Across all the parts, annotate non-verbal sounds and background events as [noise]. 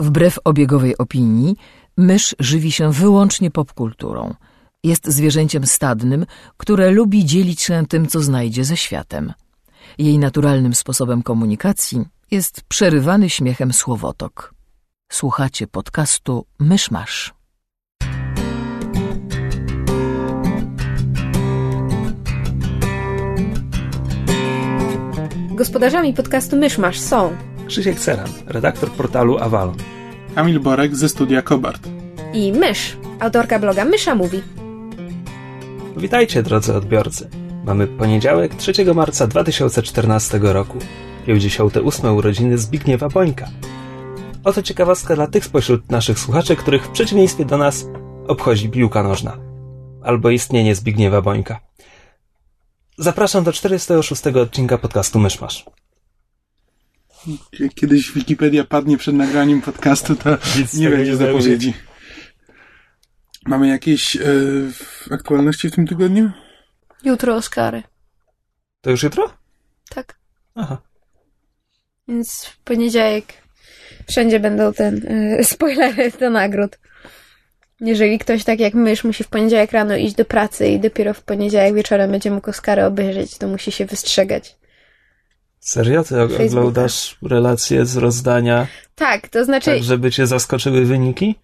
Wbrew obiegowej opinii, mysz żywi się wyłącznie popkulturą. Jest zwierzęciem stadnym, które lubi dzielić się tym, co znajdzie ze światem. Jej naturalnym sposobem komunikacji jest przerywany śmiechem słowotok. Słuchacie podcastu Myszmasz. Gospodarzami podcastu Myszmasz są Krzysiek Ceran, redaktor portalu Avalon. Kamil Borek ze studia Kobart. i Mysz, autorka bloga Mysza Mówi. Witajcie, drodzy odbiorcy. Mamy poniedziałek, 3 marca 2014 roku, 58 urodziny Zbigniewa Bońka. Oto ciekawostka dla tych spośród naszych słuchaczy, których w przeciwieństwie do nas obchodzi piłka nożna. Albo istnienie Zbigniewa Bońka. Zapraszam do 46 odcinka podcastu Myszmasz. Jak Kiedyś Wikipedia padnie przed nagraniem podcastu, to Nic nie będzie zapowiedzi. Mamy jakieś e, aktualności w tym tygodniu? Jutro Oscary. To już jutro? Tak. Aha. Więc w poniedziałek wszędzie będą ten e, [laughs] spoilery do nagród. Jeżeli ktoś tak jak mysz musi w poniedziałek rano iść do pracy i dopiero w poniedziałek wieczorem będzie mógł Oscary obejrzeć, to musi się wystrzegać. Serio? Ty Facebooka. oglądasz relacje z rozdania, Tak, to znaczy tak żeby cię zaskoczyły wyniki?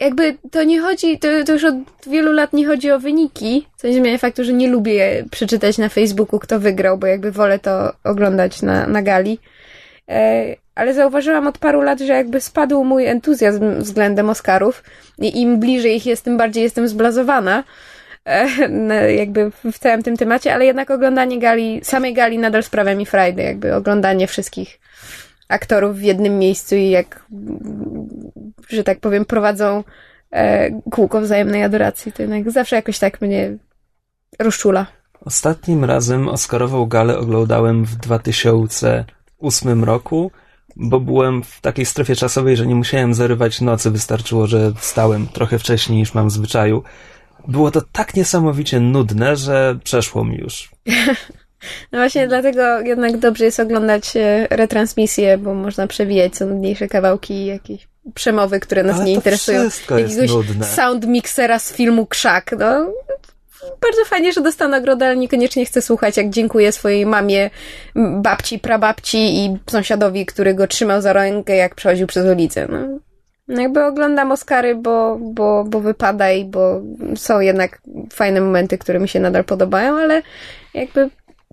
jakby to nie chodzi, to, to już od wielu lat nie chodzi o wyniki, co nie zmienia faktu, że nie lubię przeczytać na Facebooku, kto wygrał, bo jakby wolę to oglądać na, na gali. E, ale zauważyłam od paru lat, że jakby spadł mój entuzjazm względem Oscarów i im bliżej ich jest, tym bardziej jestem zblazowana na- jakby w całym tym temacie, ale jednak oglądanie gali, samej gali nadal sprawia mi frajdę, jakby oglądanie wszystkich aktorów w jednym miejscu i jak, że tak powiem, prowadzą e, kółko wzajemnej adoracji, to jednak zawsze jakoś tak mnie rozczula. Ostatnim razem Oscarową galę oglądałem w 2008 roku, bo byłem w takiej strefie czasowej, że nie musiałem zarywać nocy, wystarczyło, że wstałem trochę wcześniej niż mam w zwyczaju. Było to tak niesamowicie nudne, że przeszło mi już. [laughs] No właśnie dlatego jednak dobrze jest oglądać e, retransmisje, bo można przewijać co nudniejsze kawałki jakieś przemowy, które nas Ale nie interesują. Jakiegoś sound mixera z filmu Krzak, no. Bardzo fajnie, że dostał nagrodę, ale niekoniecznie chcę słuchać, jak dziękuję swojej mamie, babci, prababci i sąsiadowi, który go trzymał za rękę, jak przechodził przez ulicę. No. No jakby oglądam Oscary, bo, bo, bo wypada i bo są jednak fajne momenty, które mi się nadal podobają, ale jakby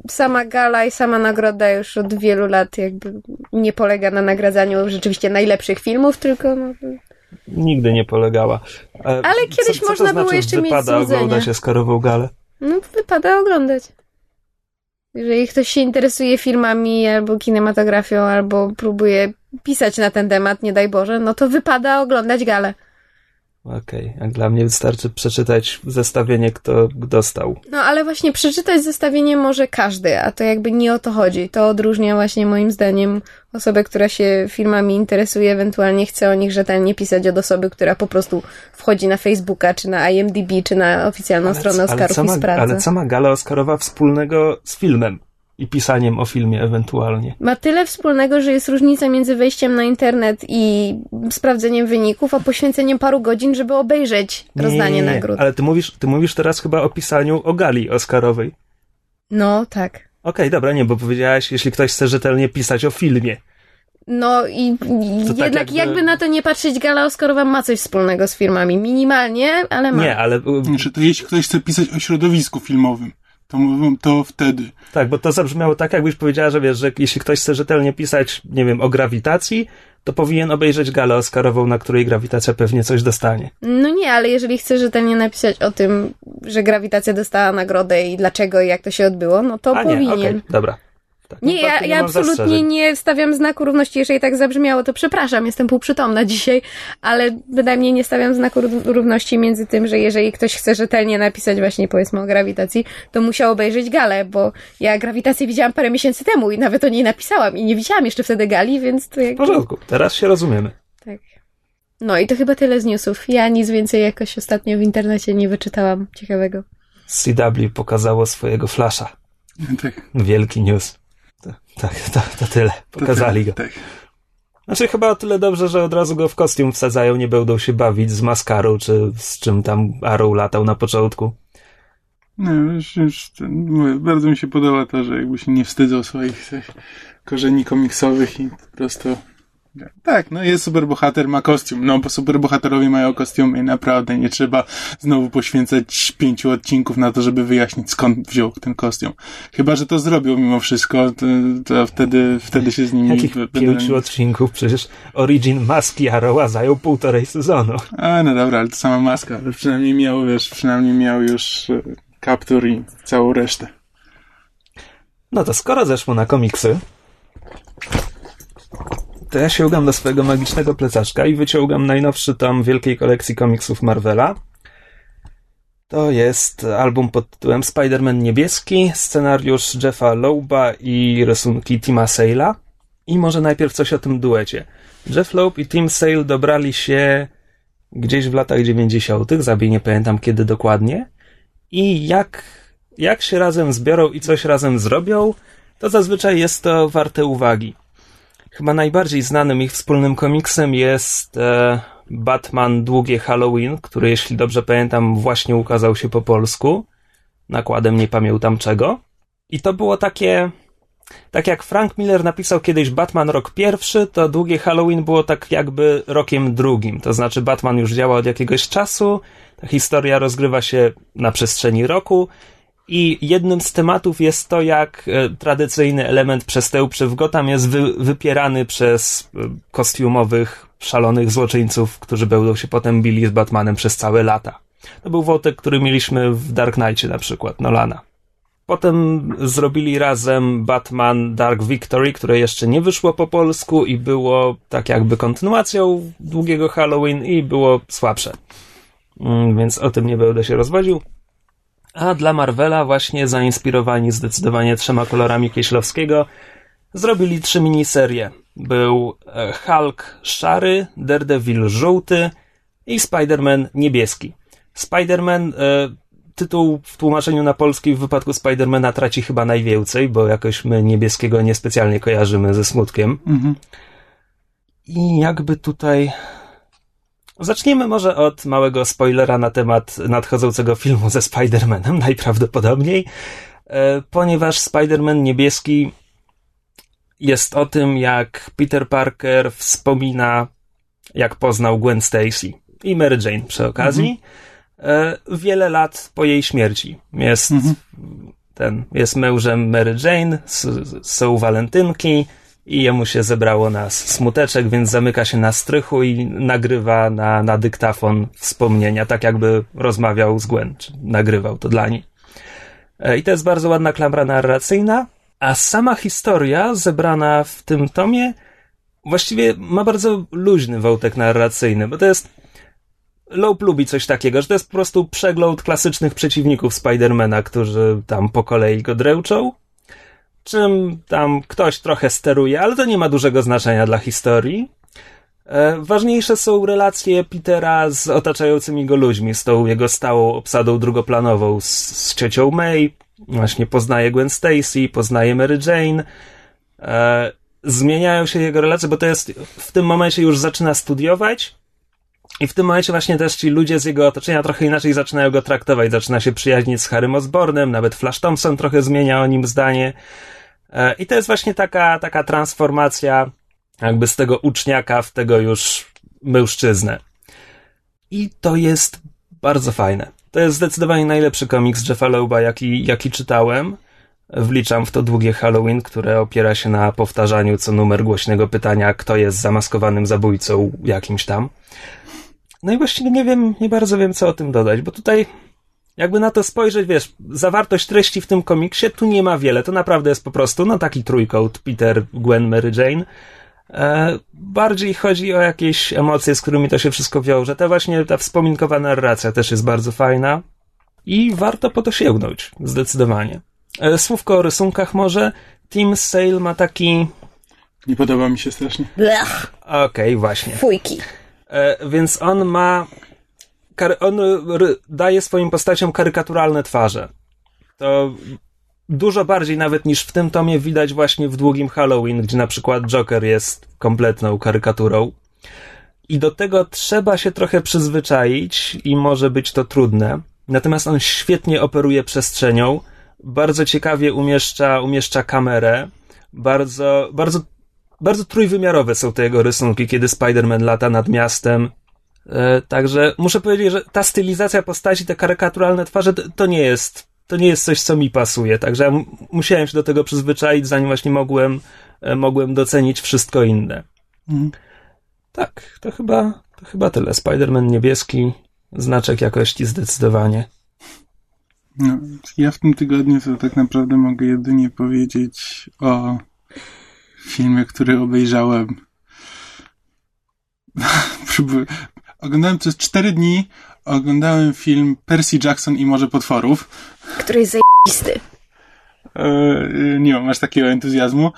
sama gala i sama nagroda już od wielu lat jakby nie polega na nagradzaniu rzeczywiście najlepszych filmów, tylko no, Nigdy nie polegała. E, Ale kiedyś co, można to było znaczy, jeszcze mieć wypada oglądać Oscarową galę? No, wypada oglądać. Jeżeli ktoś się interesuje filmami albo kinematografią, albo próbuje pisać na ten temat, nie daj Boże, no to wypada oglądać galę. Okej, jak dla mnie wystarczy przeczytać zestawienie, kto dostał. No ale właśnie przeczytać zestawienie może każdy, a to jakby nie o to chodzi. To odróżnia właśnie moim zdaniem osobę, która się filmami interesuje, ewentualnie chce o nich rzetelnie pisać od osoby, która po prostu wchodzi na Facebooka, czy na IMDb, czy na oficjalną stronę Oscarów co i ma, sprawdza. ale co ma gala Oscarowa wspólnego z filmem i pisaniem o filmie ewentualnie? Ma tyle wspólnego, że jest różnica między wejściem na internet i sprawdzeniem wyników, a poświęceniem paru godzin, żeby obejrzeć rozdanie Nie, nie, nie. nagród. Ale ty mówisz, ty mówisz teraz chyba o pisaniu o gali Oscarowej. No, tak. Okej, dobra, nie, bo powiedziałaś, jeśli ktoś chce rzetelnie pisać o filmie. No i, tak jednak jakby- jakby... na to nie patrzeć, gala Oscarowa ma coś wspólnego z firmami. Minimalnie, ale ma. Nie, ale Znaczy, to jeśli ktoś chce pisać o środowisku filmowym, to mówią to wtedy. tak, bo to zabrzmiało tak, jakbyś powiedziała, że wiesz, że jeśli ktoś chce rzetelnie pisać, nie wiem, o grawitacji, to powinien obejrzeć galę Oscarową, na której grawitacja pewnie coś dostanie. No nie, ale jeżeli chcesz rzetelnie napisać o tym, że grawitacja dostała nagrodę i dlaczego i jak to się odbyło, no to A nie, okej, powinien. dobra. Tak, no Nie, ja, tu ja mam absolutnie zastrzeżeń. nie stawiam znaku równości. Jeżeli tak zabrzmiało, to przepraszam, jestem półprzytomna dzisiaj, ale bynajmniej nie stawiam znaku ró- równości między tym, że jeżeli ktoś chce rzetelnie napisać właśnie powiedzmy o grawitacji, to musiał obejrzeć galę, bo ja grawitację widziałam parę miesięcy temu i nawet o niej napisałam i nie widziałam jeszcze wtedy gali, więc to W jakby... porządku, teraz się rozumiemy. Tak. No i to chyba tyle z newsów. Ja nic więcej jakoś ostatnio w internecie nie wyczytałam ciekawego. CW pokazało swojego flasza. [laughs] Tak, Wielki news. Tak, to, to tyle. to Pokazali go. tak, Tak. Znaczy chyba o tyle dobrze, że od razu go w kostium wsadzają, nie będą się bawić z maskarą, czy z czym tam Arrow latał na początku. No, już, już ten, mówię, bardzo mi się podoba to, że jakby się nie wstydzą swoich tych korzeni komiksowych i po prostu tak, no jest superbohater, ma kostium. No, bo superbohaterowie mają kostiumy i naprawdę nie trzeba znowu poświęcać pięciu odcinków na to, żeby wyjaśnić skąd wziął ten kostium. Chyba, że to zrobił mimo wszystko, to, to wtedy, wtedy się z nimi... Jakich pięciu odcinków? Przecież Origin Maski Arrowa zajął półtorej sezonu. A, no dobra, ale to sama maska. Przynajmniej miał, wiesz, przynajmniej miał już e, kaptur i całą resztę. No to skoro zeszło na komiksy, to ja sięgam do swojego magicznego plecaczka i wyciągam najnowszy tom wielkiej kolekcji komiksów Marvela. To jest album pod tytułem Spider-Man Niebieski, scenariusz Jeffa Loeba i rysunki Tima Sale'a. I może najpierw coś o tym duecie. Jeff Loeb i Tim Sale dobrali się gdzieś w latach 90., zabij nie pamiętam kiedy dokładnie. I jak, jak się razem zbiorą i coś razem zrobią, to zazwyczaj jest to warte uwagi. Chyba najbardziej znanym ich wspólnym komiksem jest e, Batman Długie Halloween, który, jeśli dobrze pamiętam, właśnie ukazał się po polsku. Nakładem nie pamiętam czego. I to było takie. Tak jak Frank Miller napisał kiedyś Batman rok pierwszy, to Długie Halloween było tak jakby rokiem drugim. To znaczy, Batman już działa od jakiegoś czasu, ta historia rozgrywa się na przestrzeni roku i jednym z tematów jest to, jak e, tradycyjny element przestępczy w Gotham jest wy, wypierany przez e, kostiumowych, szalonych złoczyńców, którzy będą się potem bili z Batmanem przez całe lata. To był wątek, który mieliśmy w Dark Knightie na przykład, Nolana. Potem zrobili razem Batman Dark Victory, które jeszcze nie wyszło po polsku i było tak jakby kontynuacją długiego Halloween i było słabsze. Mm, więc o tym nie będę się rozwodził. A dla Marvela, właśnie zainspirowani zdecydowanie trzema kolorami Kieślowskiego, zrobili trzy miniserie. Był e, Hulk szary, Daredevil żółty i Spider-Man niebieski. Spider-Man, e, tytuł w tłumaczeniu na polski w wypadku Spidermana traci chyba najwięcej, bo jakoś my niebieskiego niespecjalnie kojarzymy ze smutkiem. Mhm. I jakby tutaj Zaczniemy może od małego spoilera na temat nadchodzącego filmu ze Spider-Manem, [laughs] najprawdopodobniej, e, ponieważ Spider-Man niebieski jest o tym, jak Peter Parker wspomina, jak poznał Gwen Stacy i Mary Jane przy okazji, mhm. wiele lat po jej śmierci. Jest mhm. ten, jest mężem Mary Jane, są walentynki, i jemu się zebrało na smuteczek, więc zamyka się na strychu i nagrywa na, na dyktafon wspomnienia, tak jakby rozmawiał z Gwen, nagrywał to dla niej. E, I to jest bardzo ładna klamra narracyjna, a sama historia zebrana w tym tomie właściwie ma bardzo luźny wątek narracyjny, bo to jest Loeb lubi coś takiego, że to jest po prostu przegląd klasycznych przeciwników Spidermana, którzy tam po kolei go dręczą czym tam ktoś trochę steruje, ale to nie ma dużego znaczenia dla historii. E, ważniejsze są relacje Petera z otaczającymi go ludźmi, z tą jego stałą obsadą drugoplanową, z, z ciocią May, właśnie poznaje Gwen Stacy, poznaje Mary Jane. E, zmieniają się jego relacje, bo to jest w tym momencie już zaczyna studiować i w tym momencie właśnie też ci ludzie z jego otoczenia trochę inaczej zaczynają go traktować. Zaczyna się przyjaźnić z Harrym Osbornem, nawet Flash Thompson trochę zmienia o nim zdanie. E, I to jest właśnie taka, taka transformacja jakby z tego uczniaka w tego już mężczyznę. I to jest bardzo fajne. To jest zdecydowanie najlepszy komiks Jeffa Loeba, jaki, jaki czytałem. Wliczam w to długie Halloween, które opiera się na powtarzaniu co numer głośnego pytania, kto jest zamaskowanym zabójcą jakimś tam. No i właściwie nie wiem, nie bardzo wiem, co o tym dodać, bo tutaj jakby na to spojrzeć, wiesz, zawartość treści w tym komiksie tu nie ma wiele. To naprawdę jest po prostu, no taki trójkąt Peter, Gwen, Mary Jane. E, bardziej chodzi o jakieś emocje, z którymi to się wszystko wiąże. Ta właśnie, ta wspominkowa narracja też jest bardzo fajna i warto po to sięgnąć, zdecydowanie. E, słówko o rysunkach może. Team Sale ma taki... Nie podoba mi się strasznie. Okej, okay, właśnie. Fujki. E, więc on ma on daje swoim postaciom karykaturalne twarze. To dużo bardziej nawet niż w tym tomie widać właśnie w długim Halloween, gdzie na przykład Joker jest kompletną karykaturą. I do tego trzeba się trochę przyzwyczaić i może być to trudne. Natomiast on świetnie operuje przestrzenią, bardzo ciekawie umieszcza, umieszcza kamerę, bardzo, bardzo, bardzo trójwymiarowe są te jego rysunki, kiedy Spider-Man lata nad miastem. E, także muszę powiedzieć, że ta stylizacja postaci, te karykaturalne twarze, to, nie jest, to nie jest coś, co mi pasuje. Także ja musiałem się do tego przyzwyczaić, zanim właśnie mogłem, e, mogłem docenić wszystko inne. Mhm. Tak, to chyba, to chyba tyle. Spider-Man niebieski, znaczek jakości zdecydowanie. No, ja w tym tygodniu to tak naprawdę mogę jedynie powiedzieć o filmie, który obejrzałem. [laughs] Oglądałem przez cztery dni, oglądałem film Percy Jackson i Morze Potworów. Który jest zajebisty. E, nie mam aż takiego entuzjazmu.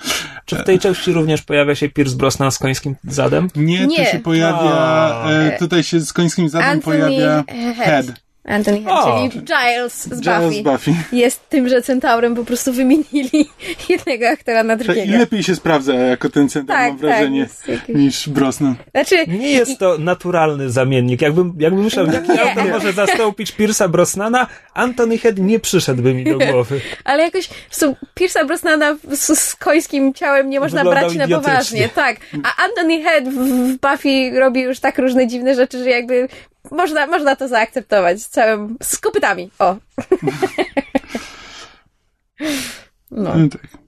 Czy w tej części również pojawia się Pierce Brosnan z końskim zadem? Nie, nie. tu się pojawia, e, tutaj się z końskim zadem Anthony pojawia Head. Head. Anthony Head, czyli Giles z Buffy. Giles Buffy. Jest tymże centaurem, po prostu wymienili [laughs] jednego aktora na drugiego. I lepiej się sprawdza jako ten centaur, tak, mam wrażenie, tak, niż Brosnan. Znaczy, nie jest to naturalny zamiennik. Jakbym, jakbym myślał, jaki autor może zastąpić Pierce'a Brosnana, Anthony Head nie przyszedłby mi do [laughs] głowy. Ale jakoś, so, Pierce'a Brosnana z, z końskim ciałem nie można Wyglądał brać na poważnie. Tak. A Anthony Head w, w Buffy robi już tak różne dziwne rzeczy, że jakby można, można to zaakceptować z całym, z kopytami, o. [laughs] no. no tak.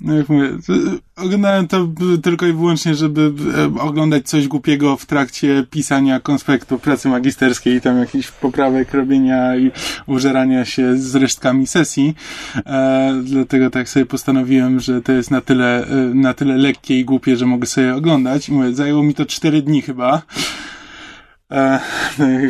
No jak mówię, oglądałem to tylko i wyłącznie, żeby e, oglądać coś głupiego w trakcie pisania konspektu pracy magisterskiej i tam jakichś poprawek robienia i użerania się z resztkami sesji. E, dlatego tak sobie postanowiłem, że to jest na tyle, e, na tyle lekkie i głupie, że mogę sobie oglądać. I mówię, zajęło mi to cztery dni chyba. E,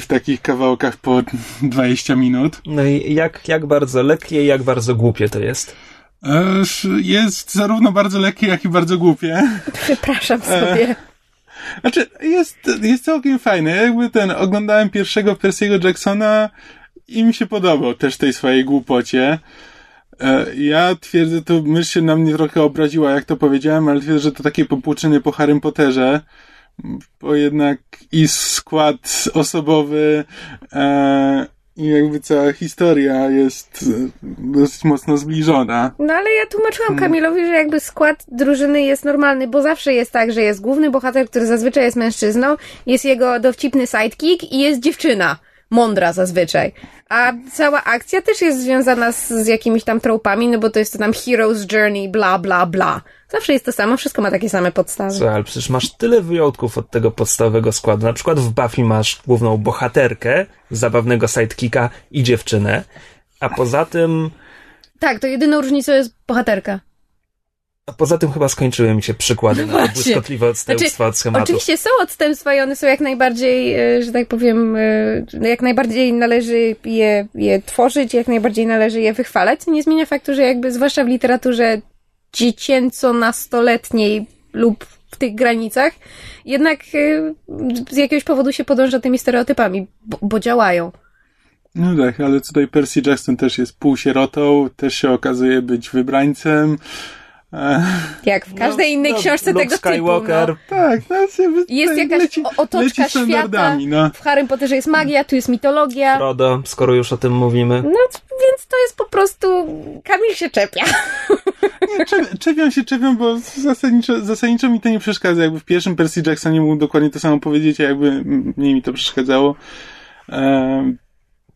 w takich kawałkach po 20 minut. No i jak, jak bardzo lekkie, jak bardzo głupie to jest? E, jest zarówno bardzo lekkie, jak i bardzo głupie. Przepraszam e, sobie. Znaczy, jest, jest całkiem fajne. Jakby ten, oglądałem pierwszego Percy'ego Jacksona i mi się podobał też tej swojej głupocie. Ja twierdzę, to myśl się na mnie trochę obraziła, jak to powiedziałem, ale twierdzę, że to takie popłuczyny po Harrym Potterze bo jednak i skład osobowy e, i jakby cała historia jest dosyć mocno zbliżona. No ale ja tłumaczyłam. Kamilowi, że jakby skład drużyny jest normalny, bo zawsze jest tak, że jest główny bohater, który zazwyczaj jest mężczyzną, jest jego dowcipny sidekick i jest dziewczyna. Mądra zazwyczaj. A cała akcja też jest związana z, z jakimiś tam tropami, no bo to jest to tam Hero's Journey, bla, bla, bla. Zawsze jest to samo, wszystko ma takie same podstawy. Słuchaj, ale przecież masz tyle wyjątków od tego podstawowego składu. Na przykład w Buffy masz główną bohaterkę, zabawnego sidekicka i dziewczynę, a poza tym... Tak, to jedyną różnicą jest bohaterka. A poza tym chyba skończyły mi się przykłady no na błyskotliwe odstępstwa znaczy, od schematów. Oczywiście są odstępstwa i one są jak najbardziej, e, że tak powiem, e, jak najbardziej należy je, je tworzyć, jak najbardziej należy je wychwalać. Nie zmienia faktu, że jakby zwłaszcza w literaturze dziecięco-nastoletniej lub w tych granicach, jednak e, z jakiegoś powodu się podąża tymi stereotypami, bo, bo działają. No tak, ale tutaj Percy Jackson też jest półsierotą, też się okazuje być wybrańcem. Jak w każdej no, innej no, książce tego Skywalker. typu. No. Tak, no, jest jakaś leci, otoczka świata. No. W Harrym Potterze jest magia, tu jest mitologia. Frodo, skoro już o tym mówimy. No, więc to jest po prostu... Kamil się czepia. Nie, czepią się, czepią, bo zasadniczo, zasadniczo mi to nie przeszkadza. Jakby w pierwszym Percy Jacksonie mógł dokładnie to samo powiedzieć, a jakby mniej mi to przeszkadzało. Um,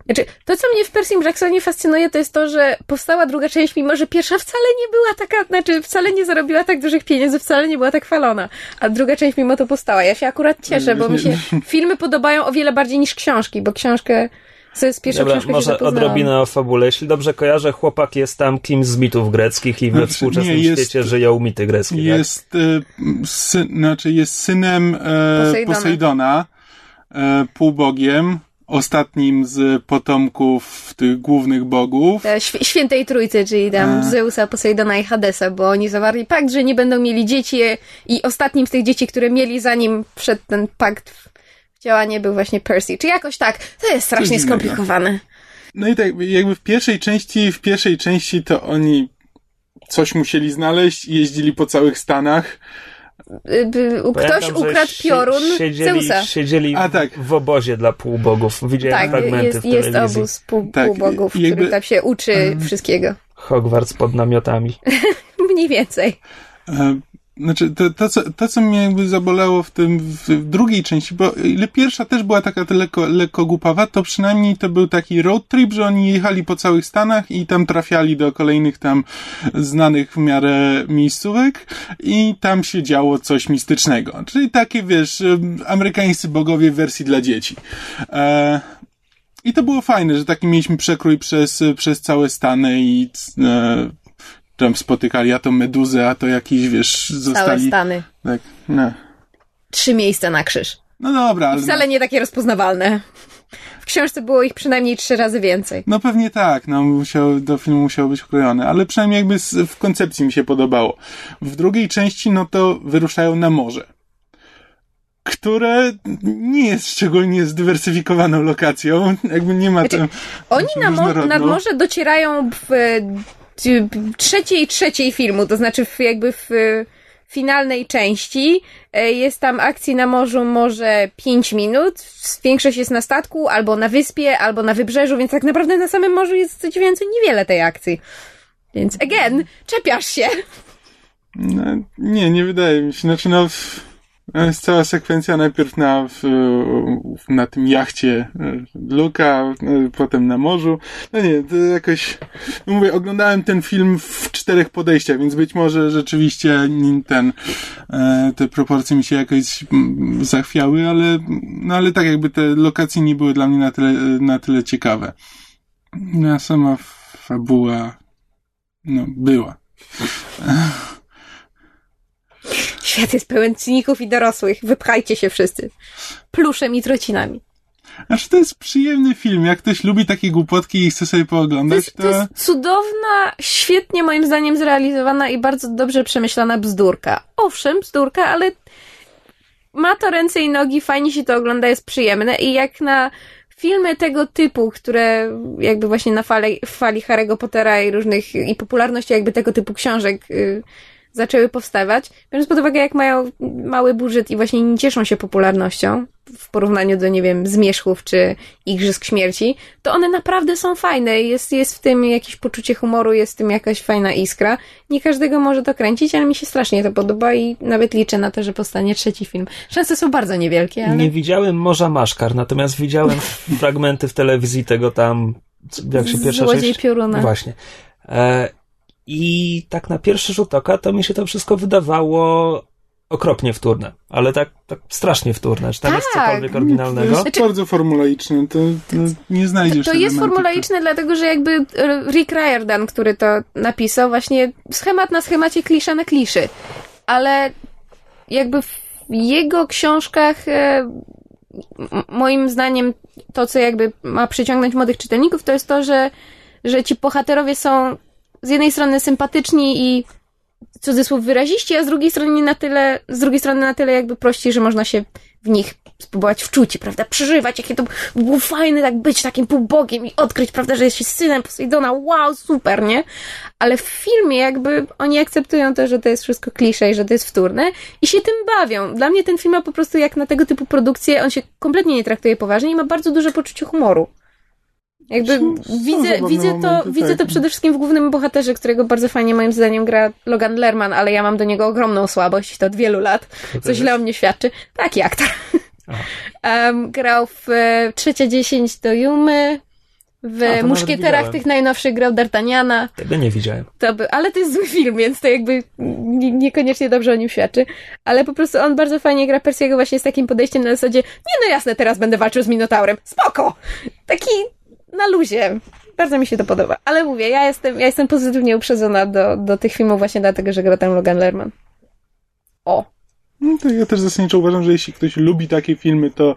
znaczy, to, co mnie w Percy Jacksonie fascynuje, to jest to, że powstała druga część, mimo że pierwsza wcale nie była taka, znaczy wcale nie zarobiła tak dużych pieniędzy, wcale nie była tak chwalona. A druga część mimo to powstała. Ja się akurat cieszę, bo mi się filmy podobają o wiele bardziej niż książki, bo książkę co jest pierwszą Dobra, książką może odrobinę o fabule. Jeśli dobrze kojarzę, chłopak jest tam kimś z mitów greckich i we znaczy, współczesnym nie, jest, świecie żyją mity greckie. Tak? Jest, tak? sy, znaczy jest synem e, Posejdona, Posejdona e, półbogiem, ostatnim z potomków tych głównych bogów. Świętej Trójcy, czyli tam A. Zeusa, Posejdona i Hadesa, bo oni zawarli pakt, że nie będą mieli dzieci i ostatnim z tych dzieci, które mieli zanim przed ten pakt w działanie był właśnie Percy. Czy jakoś tak. To jest strasznie skomplikowane. No i tak, jakby w pierwszej części, w pierwszej części to oni coś musieli znaleźć i jeździli po całych Stanach. Ktoś Pamiętam, ukradł si- piorun siedzieli, Zeusa. Siedzieli A, tak. w obozie dla półbogów. Widziałem Tak, fragmenty jest, w jest telewizji. obóz pół, Tak, półbogów, jakby- którym tam się uczy wszystkiego. Hogwarts pod namiotami. [laughs] Mniej więcej. E, Znaczy, to, to, co, to, co mnie jakby zabolało w tym, w, drugiej części, bo ile pierwsza też była taka lekko, lekko głupawa, to przynajmniej to był taki road trip, że oni jechali po całych Stanach i tam trafiali do kolejnych tam znanych w miarę miejscówek i tam się działo coś mistycznego. Czyli takie, wiesz, amerykańscy bogowie w wersji dla dzieci. E, I to było fajne, że taki mieliśmy przekrój przez, przez całe Stany i e, tam spotykali a to meduzę, a to jakiś, wiesz, Całe zostali... Stany. Tak, no. Trzy miejsca na krzyż. No dobra, ale... Wcale nie takie rozpoznawalne. W książce było ich przynajmniej trzy razy więcej. No pewnie tak, no musiał, do filmu musiało być ukrojone, ale przynajmniej jakby w koncepcji mi się podobało. W drugiej części, no to wyruszają na morze. Które nie jest szczególnie zdywersyfikowaną lokacją, [laughs] jakby nie ma Znaczy, tam... Oni na mo- nad morze docierają w trzeciej trzeciej filmu, to znaczy w, jakby w e, finalnej części. E, Jest tam akcji na morzu może 5 minut. Większość jest na statku, albo na wyspie, albo na wybrzeżu, więc tak naprawdę na samym morzu jest co więcej niewiele tej akcji. Więc again, czepiasz się. No, nie, nie wydaje mi się. Znaczy, no, jest cała sekwencja najpierw na, w, na tym jachcie e, Luka, e, potem na morzu. No nie, to jakoś, no mówię, oglądałem ten film w czterech podejściach, więc być może rzeczywiście ten, e, te proporcje mi się jakoś mm, zachwiały, ale, no ale tak jakby te lokacje nie były dla mnie na tyle, na tyle ciekawe. No, a sama fabuła, no, była. Świat jest pełen cyników i dorosłych. Wypchajcie się wszyscy. Pluszem i trocinami. Znaczy to jest przyjemny film. Jak ktoś lubi takie głupotki i chce sobie To pooglądać, jest, to jest cudowna, świetnie moim zdaniem zrealizowana i bardzo dobrze przemyślana bzdurka. Owszem, bzdurka, ale ma to ręce i nogi, fajnie się to ogląda, jest przyjemne i jak na filmy tego typu, które jakby właśnie na fali, fali Harry'ego Pottera i różnych, i popularności jakby tego typu książek y, zaczęły powstawać, biorąc pod uwagę jak mają mały budżet i właśnie nie cieszą się popularnością w porównaniu do, nie wiem, Zmierzchów czy Igrzysk Śmierci, to one naprawdę są fajne. Jest, jest w tym jakieś poczucie humoru, jest w tym jakaś fajna iskra. Nie każdego może to kręcić, ale mi się strasznie to podoba i nawet liczę na to, że powstanie trzeci film. Szanse są bardzo niewielkie, ale... Nie widziałem Morza Maszkar, natomiast widziałem [laughs] fragmenty w telewizji tego tam, jak się pierwsza Złodziej część... pioruna. Właśnie. E, I tak na pierwszy rzut oka to mi się to wszystko wydawało okropnie wtórne, ale tak, tak strasznie wtórne. Czy tam jest Tak. cokolwiek to oryginalnego? jest Znaczy- bardzo formulaiczne. To, to nie znajdziesz To jest elementów. formulaiczne, dlatego że jakby e, Rick Riordan, który to napisał, właśnie schemat na schemacie, klisza na kliszy. Ale jakby w jego książkach e, moim zdaniem to, co jakby ma przyciągnąć młodych czytelników, to jest to, że, że ci bohaterowie są z jednej strony sympatyczni i cudzysłów wyraziści, a z drugiej strony na tyle, z drugiej strony na tyle jakby prości, że można się w nich spróbować wczuć, prawda, przeżywać, jakie to było fajne tak być takim półbogiem i odkryć, prawda, że jest się synem Poseidona, wow, super, nie? Ale w filmie jakby oni akceptują to, że to jest wszystko klisze i że to jest wtórne i się tym bawią. Dla mnie ten film ma po prostu jak na tego typu produkcje, on się kompletnie nie traktuje poważnie i ma bardzo duże poczucie humoru. Jakby Są- widzę, widzę, to, momenty, widzę tak. to przede wszystkim w głównym bohaterze, którego bardzo fajnie moim zdaniem gra Logan Lerman, ale ja mam do niego ogromną słabość to od wielu lat, co źle o mnie świadczy. Taki aktor. Um, grał w e, Trzecia Dziesięć do Jumy, w A, Muszkieterach tych najnowszych grał D'Artagnana. Tego nie widziałem. To by, ale to jest zły film, więc to jakby nie, niekoniecznie dobrze o nim świadczy. Ale po prostu on bardzo fajnie gra Persiego właśnie z takim podejściem na zasadzie, nie no jasne, teraz będę walczył z Minotaurem. Spoko! Taki na luzie. Bardzo mi się to podoba. Ale mówię, ja jestem, ja jestem pozytywnie uprzedzona do, do tych filmów właśnie dlatego, że gra tam Logan Lerman. O! No to ja też zasadniczo uważam, że jeśli ktoś lubi takie filmy, to,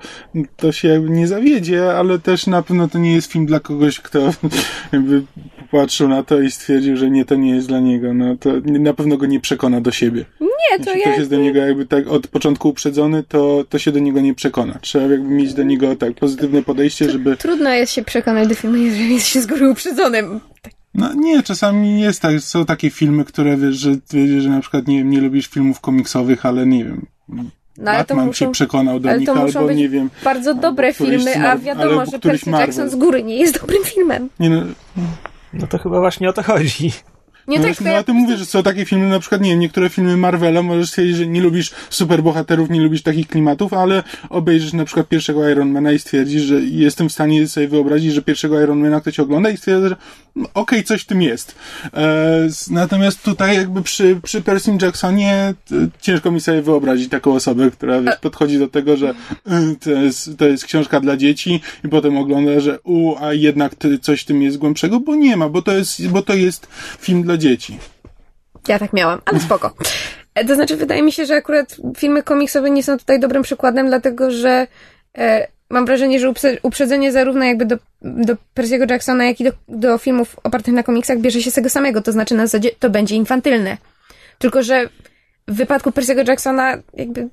to się nie zawiedzie, ale też na pewno to nie jest film dla kogoś, kto [laughs] jakby popatrzył na to i stwierdził, że nie, to nie jest dla niego, no to na pewno go nie przekona do siebie. Nie, to Jeśli ja... ktoś jest do niego jakby tak od początku uprzedzony, to, to się do niego nie przekona. Trzeba jakby mieć do niego tak pozytywne podejście, żeby... Trudno jest się przekonać do filmu, jeżeli jest się z góry uprzedzonym. No nie, czasami jest tak, są takie filmy, które wiesz, że, wiesz, że na przykład nie wiem, nie lubisz filmów komiksowych, ale nie wiem, No, ale to Batman muszą cię przekonał do ale nich, to albo być nie wiem, bardzo dobre filmy, a Mar- wiadomo, że Percy. Jackson z góry nie jest dobrym filmem. nie no, No to chyba właśnie o to chodzi. Nie no, tak, no ja a ty mówisz, że są takie filmy, na przykład, nie wiem, niektóre filmy Marvela, możesz stwierdzić, że nie lubisz superbohaterów, nie lubisz takich klimatów, ale obejrzysz na przykład pierwszego Ironmana i stwierdzisz, że jestem w stanie sobie wyobrazić, że pierwszego Ironmana ktoś ogląda i stwierdza, że no, okej, coś w tym jest. E, natomiast tutaj jakby przy, przy Percy Jacksonie e, ciężko mi sobie wyobrazić taką osobę, która wiesz, podchodzi do tego, że y, to jest, to jest książka dla dzieci i potem ogląda, że u, a jednak coś w tym jest głębszego, bo nie ma, bo to jest, bo to jest film dla dzieci. Ja tak miałam, ale spoko. E, To znaczy, wydaje mi się, że akurat filmy komiksowe nie są tutaj dobrym przykładem, dlatego że e, mam wrażenie, że uprze- uprzedzenie zarówno jakby do, do Percy'ego Jacksona, jak i do, do filmów opartych na komiksach bierze się z tego samego, to znaczy na zasadzie to będzie infantylne. Tylko, że w wypadku Percy'ego Jacksona jakby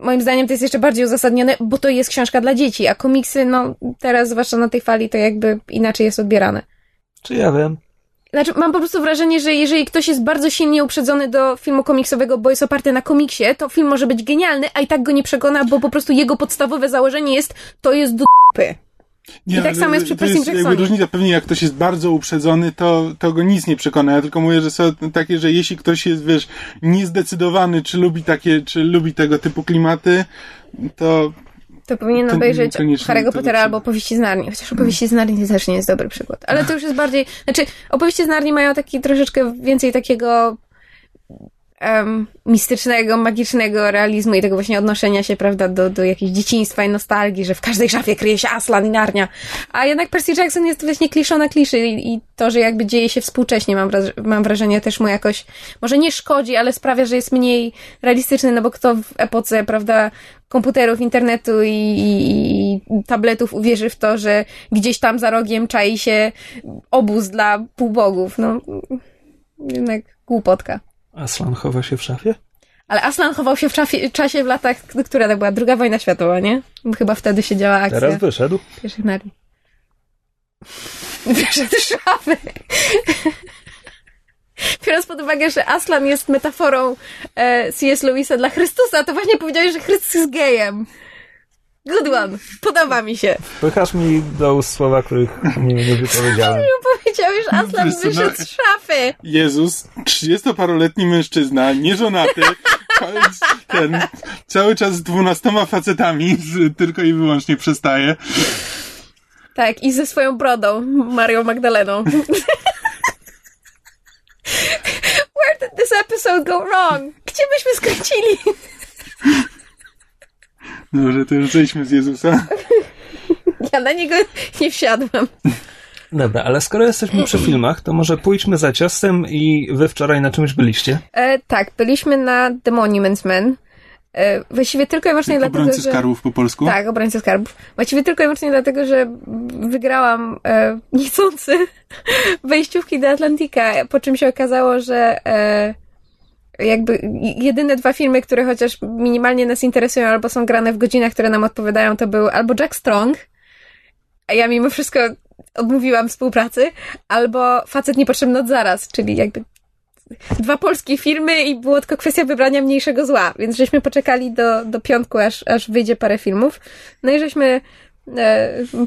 moim zdaniem to jest jeszcze bardziej uzasadnione, bo to jest książka dla dzieci, a komiksy, no teraz, zwłaszcza na tej fali, to jakby inaczej jest odbierane. Czy ja wiem? Znaczy, mam po prostu wrażenie, że jeżeli ktoś jest bardzo silnie uprzedzony do filmu komiksowego, bo jest oparty na komiksie, to film może być genialny, a i tak go nie przekona, bo po prostu jego podstawowe założenie jest, to jest do dupy. I tak ale samo jest przy Percy jest jakby Jacksonie. różnica, pewnie jak ktoś jest bardzo uprzedzony, to, to go nic nie przekona. Ja tylko mówię, że są takie, że jeśli ktoś jest, wiesz, niezdecydowany, czy lubi takie, czy lubi tego typu klimaty, to To powinien obejrzeć niekoniecznie Harry'ego Pottera albo Opowieści z Narni. Chociaż Opowieści z Narni też nie jest dobry przykład. Ale to już jest bardziej... Znaczy, Opowieści z Narni mają taki troszeczkę więcej takiego em, mistycznego, magicznego realizmu i tego właśnie odnoszenia się, prawda, do, do dzieciństwa i nostalgii, że w każdej szafie kryje się Aslan i Narnia. A jednak Percy Jackson jest właśnie kliszona kliszy i, i to, że jakby dzieje się współcześnie, mam, mam wrażenie, też mu jakoś, może nie szkodzi, ale sprawia, że jest mniej realistyczny, no bo kto w epoce, prawda, komputerów, internetu i, i, i tabletów uwierzy w to, że gdzieś tam za rogiem czai się obóz dla półbogów, no jednak głupotka. Aslan chowa się w szafie? Ale Aslan chował się w czafie, czasie w latach, która to była druga wojna światowa, nie? Chyba wtedy się działa akcja Teraz wyszedł. pierwszych narii. [laughs] Wyszedł z szafy. Biorąc pod uwagę, że Aslan jest metaforą e, C.S. Lewisa dla Chrystusa, to właśnie powiedziałeś, że Chrystus jest gejem. Good one. Podoba mi się. Pychasz mi do ust słowa, których nie, nie wypowiedziałem. [laughs] Powiedziałeś, że Aslan Wiesz no- wyszedł z szafy. Jezus, 30-paroletni mężczyzna, nieżonaty, [laughs] ten, cały czas z dwunastoma facetami, z, tylko i wyłącznie przestaje. Tak, i ze swoją brodą, Marią Magdaleną. [laughs] Where did this episode go wrong? Gdzie byśmy skręcili? Dobrze, to już zejdźmy z Jezusa. [laughs] Ja na niego nie wsiadłam. Dobra, ale skoro jesteśmy przy filmach, to może pójdźmy za ciostem i wy wczoraj na czymś byliście. E, tak, byliśmy na The Monuments Men. E, właściwie tylko i wyłącznie dlatego, Obrońcy że... skarbów po polsku. Tak, obrońcy skarbów. Właściwie tylko i wyłącznie dlatego, że wygrałam e, niechcący [laughs] wejściówki do Atlantika, po czym się okazało, że e, jakby jedyne dwa filmy, które chociaż minimalnie nas interesują albo są grane w godzinach, które nam odpowiadają, to były albo Jack Strong, a ja mimo wszystko odmówiłam współpracy, albo Facet Niepotrzebny od zaraz, czyli jakby dwa polskie filmy i było tylko kwestia wybrania mniejszego zła, więc żeśmy poczekali do, do piątku, aż, aż wyjdzie parę filmów. No i żeśmy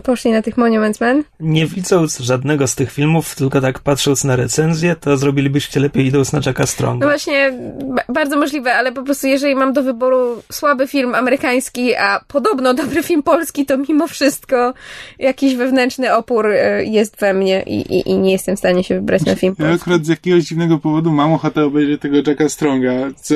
poszli na tych Monuments Men. Nie widząc żadnego z tych filmów, tylko tak patrząc na recenzję, to zrobilibyście lepiej idąc na Jacka No Stronga. właśnie, ba- bardzo możliwe, ale po prostu jeżeli mam do wyboru słaby film amerykański, a podobno dobry film polski, to mimo wszystko jakiś wewnętrzny opór e, jest we mnie i, i, i nie jestem w stanie się wybrać na film Ja polski. akurat z jakiegoś dziwnego powodu mam ochotę obejrzeć tego Jacka Stronga, co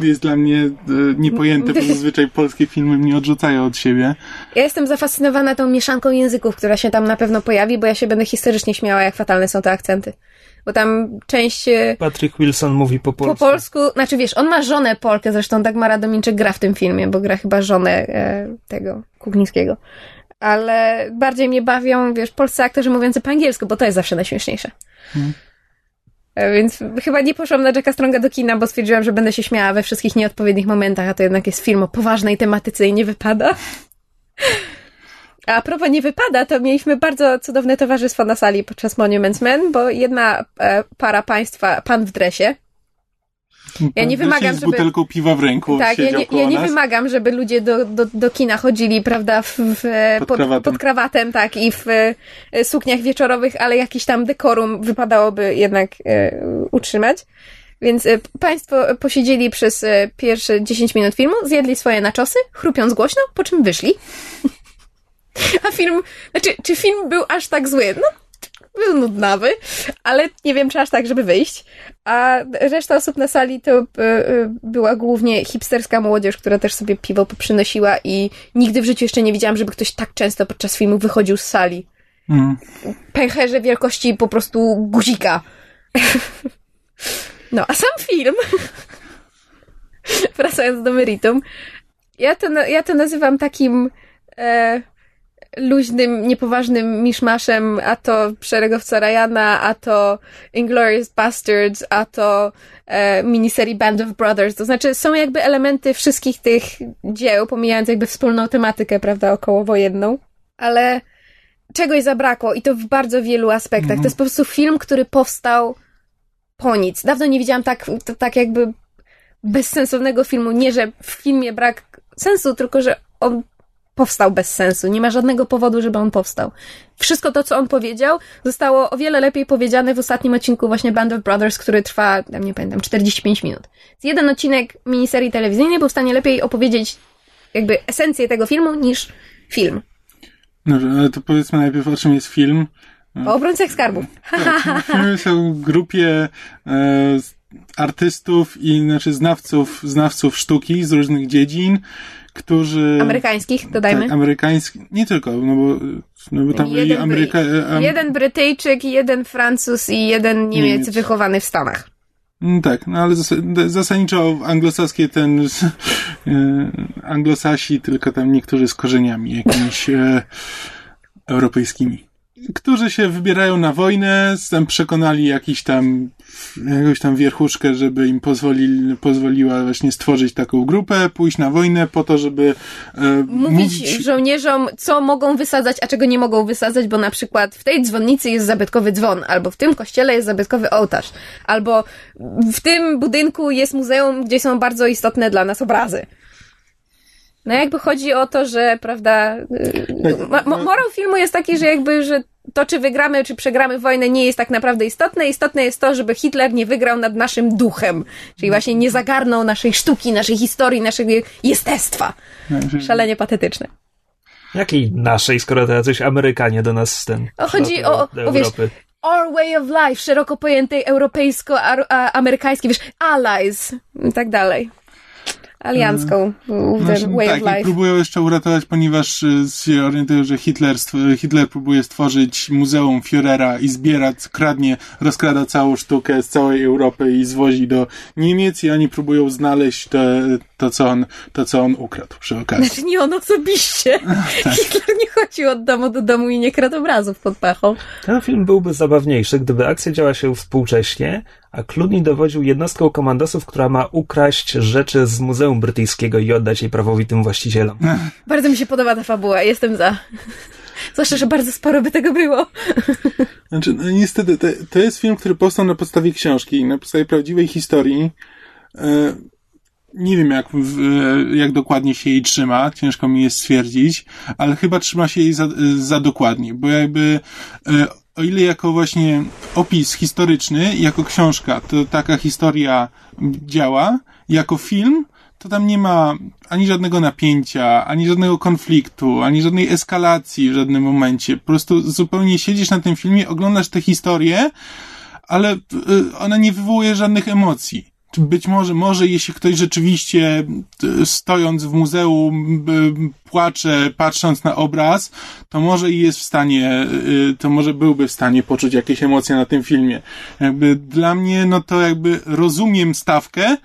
jest dla mnie e, niepojęte, bo [laughs] zazwyczaj polskie filmy mnie odrzucają od siebie. Ja jestem zafascynowana tą mieszanką języków, która się tam na pewno pojawi, bo ja się będę historycznie śmiała, jak fatalne są te akcenty. Bo tam część e, Patrick Wilson mówi po po polsku. polsku, znaczy wiesz, on ma żonę Polkę, zresztą Dagmara Dominczyk gra w tym filmie, bo gra chyba żonę e, tego Kuklińskiego. ale bardziej mnie bawią, wiesz, polscy aktorzy mówiący po angielsku, bo to jest zawsze najśmieszniejsze. Hmm. Więc chyba nie poszłam na Jacka Stronga do kina, bo stwierdziłam, że będę się śmiała we wszystkich nieodpowiednich momentach, a to jednak jest film o poważnej tematyce i nie wypada. A propos nie wypada, to mieliśmy bardzo cudowne towarzystwo na sali podczas Monuments Men, bo jedna e, para państwa, pan w dresie, ja nie wymagam, z butelką piwa w ręku Tak, ja nie, ja nie wymagam, żeby ludzie do, do, do kina chodzili, prawda, w, w pod, pod, krawatem. pod, krawatem. tak, i w e, sukniach wieczorowych, ale jakiś tam dekorum wypadałoby jednak e, utrzymać. Więc e, państwo posiedzieli przez e, pierwsze 10 minut filmu, zjedli swoje naczosy, chrupiąc głośno, po czym wyszli. A film, znaczy, czy film był aż tak zły? No, był nudnawy, ale nie wiem, czy aż tak, żeby wyjść. A reszta osób na sali to y, y, była głównie hipsterska młodzież, która też sobie piwo poprzynosiła i nigdy w życiu jeszcze nie widziałam, żeby ktoś tak często podczas filmu wychodził z sali. Mm. Pęcherze wielkości po prostu guzika. no, a sam film, [laughs] wracając do meritum, ja to, ja to nazywam takim e, luźnym, niepoważnym miszmaszem, a to Szeregowca Ryana, a to Inglorious Bastards, a to e, miniserii Band of Brothers. To znaczy są jakby elementy wszystkich tych dzieł, pomijając jakby wspólną tematykę, prawda, okołowojenną, ale czegoś zabrakło i to w bardzo wielu aspektach. To jest po prostu film, który powstał po nic. Dawno nie widziałam tak, tak jakby bezsensownego filmu. Nie, że w filmie brak sensu, tylko że on powstał bez sensu. Nie ma żadnego powodu, żeby on powstał. Wszystko to, co on powiedział, zostało o wiele lepiej powiedziane w ostatnim odcinku właśnie Band of Brothers, który trwa, nie pamiętam, 45 minut. Jeden odcinek miniserii telewizyjnej był w stanie lepiej opowiedzieć jakby esencję tego filmu niż film. No, ale to powiedzmy najpierw, o czym jest film. O obrońcach skarbów. Tak, filmy są w grupie e, artystów i znaczy znawców, znawców sztuki z różnych dziedzin, którzy... Amerykańskich, dodajmy. Tak, amerykańskich, nie tylko, no bo, no bo tam jeden, byli Ameryka... Am... Jeden Brytyjczyk, jeden Francuz i jeden Niemiec, Niemiec. wychowany w Stanach. Mm, tak, no ale zasadniczo anglosaskie ten [laughs] e, anglosasi, tylko tam niektórzy z korzeniami jakimiś e, europejskimi którzy się wybierają na wojnę, tam przekonali jakiś tam, jakąś tam wierchuszkę, żeby im pozwoli, pozwoliła właśnie stworzyć taką grupę, pójść na wojnę po to, żeby e, mówić, mówić żołnierzom, co mogą wysadzać, a czego nie mogą wysadzać, bo na przykład w tej dzwonnicy jest zabytkowy dzwon, albo w tym kościele jest zabytkowy ołtarz, albo w tym budynku jest muzeum, gdzie są bardzo istotne dla nas obrazy. No jakby chodzi o to, że, prawda, tak. morał filmu jest taki, że jakby, że to, czy wygramy, czy przegramy wojnę, nie jest tak naprawdę istotne. Istotne jest to, żeby Hitler nie wygrał nad naszym duchem. Czyli właśnie nie zagarnął naszej sztuki, naszej historii, naszego jestestwa. Szalenie patetyczne. Jakiej naszej, skoro to jacyś Amerykanie do nas ten. O, chodzi o, o wiesz, our way of life, szeroko pojętej europejsko-amerykańskiej, wiesz, allies i tak dalej aliancką znaczy, way tak, of life. próbują jeszcze uratować, ponieważ y, się orientują, że Hitler, Hitler próbuje stworzyć muzeum Führera i zbiera, kradnie, rozkrada całą sztukę z całej Europy i zwozi do Niemiec i oni próbują znaleźć te, to, co on, to, co on ukradł przy okazji. Znaczy nie on osobiście. [laughs] tak. Hitler nie chodził od domu do domu i nie kradł obrazów pod pachą. Ten film byłby zabawniejszy, gdyby akcja działa się współcześnie, a Clooney dowodził jednostką komandosów, która ma ukraść rzeczy z Muzeum Brytyjskiego i oddać jej prawowitym właścicielom. [laughs] Bardzo mi się podoba ta fabuła, jestem za. [laughs] Zwłaszcza, że bardzo sporo by tego było. [laughs] Znaczy, no niestety, to, to jest film, który powstał na podstawie książki, na podstawie prawdziwej historii. E, nie wiem, jak, jak dokładnie się jej trzyma, ciężko mi jest stwierdzić, ale chyba trzyma się jej za, za dokładnie, bo jakby e, o ile jako właśnie opis historyczny, jako książka, to taka historia działa, jako film, to tam nie ma ani żadnego napięcia, ani żadnego konfliktu, ani żadnej eskalacji w żadnym momencie. Po prostu zupełnie siedzisz na tym filmie, oglądasz tę historię, ale y, ona nie wywołuje żadnych emocji być może, może jeśli ktoś rzeczywiście e, stojąc w muzeum płacze, patrząc na obraz, to może i jest w stanie, e, to może byłby w stanie poczuć jakieś emocje na tym filmie. Jakby dla mnie, no to jakby rozumiem stawkę,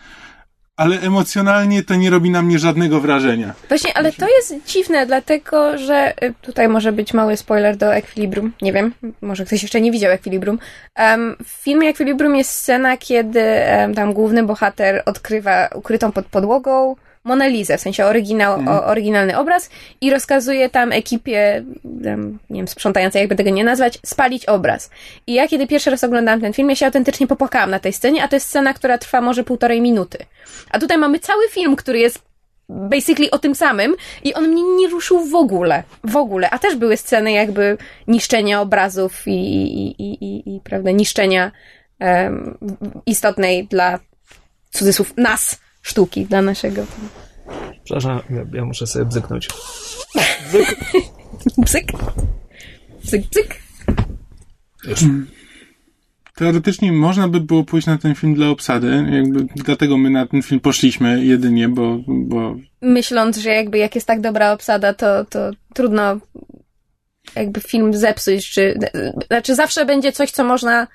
ale emocjonalnie to nie robi na mnie żadnego wrażenia. Właśnie, ale to jest dziwne, dlatego że y, tutaj może być mały spoiler do Equilibrium. Nie wiem, może ktoś jeszcze nie widział Equilibrium. Um, w filmie Equilibrium jest scena, kiedy um, tam główny bohater odkrywa ukrytą pod podłogą Monalizę, w sensie oryginał, Mhm. o, oryginalny obraz i rozkazuje tam ekipie, tam, nie wiem, sprzątającej, jakby tego nie nazwać, spalić obraz. I ja kiedy pierwszy raz oglądałam ten film, ja się autentycznie popłakałam na tej scenie, a to jest scena, która trwa może półtorej minuty. A tutaj mamy cały film, który jest basically o tym samym i on mnie nie ruszył w ogóle. W ogóle. A też były sceny jakby niszczenia obrazów i, i, i, i, i prawda, niszczenia em, istotnej dla cudzysłów nas sztuki, dla naszego Przepraszam, ja, ja muszę sobie bzyknąć. bzyk. [laughs] Bzyk, bzyk. Już. Teoretycznie można by było pójść na ten film dla obsady, jakby dlatego my na ten film poszliśmy jedynie, bo, bo Myśląc, że jakby jak jest tak dobra obsada, to, to trudno jakby film zepsuć, czy znaczy zawsze będzie coś, co można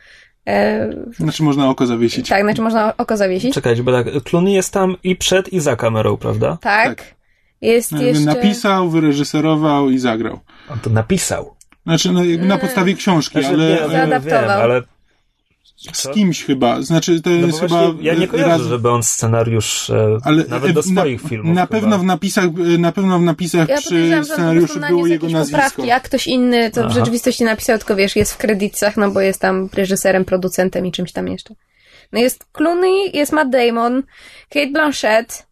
znaczy można oko zawiesić. tak, znaczy można oko zawiesić. Czekajcie, bo tak, Clooney jest tam i przed, i za kamerą, prawda? Tak. Tak. Jest Jakby jeszcze... Napisał, wyreżyserował i zagrał. On to napisał. Znaczy, no, jakby na podstawie książki, Znaczy, ale, nie, ale Zaadaptował. Wiem, ale z kimś chyba. Znaczy, to no jest chyba ja nie kojarzę, raz, żeby on scenariusz e, ale nawet do e, swoich na, filmów Na chyba. pewno w napisach, e, na pewno w napisach Ja przy scenariuszu było jego nazwisko. poprawki, a ktoś inny to w Aha. rzeczywistości napisał, tylko wiesz, jest w kredytach, no bo jest tam reżyserem, producentem i czymś tam jeszcze. No jest Clooney, jest Matt Damon, Kate Blanchett,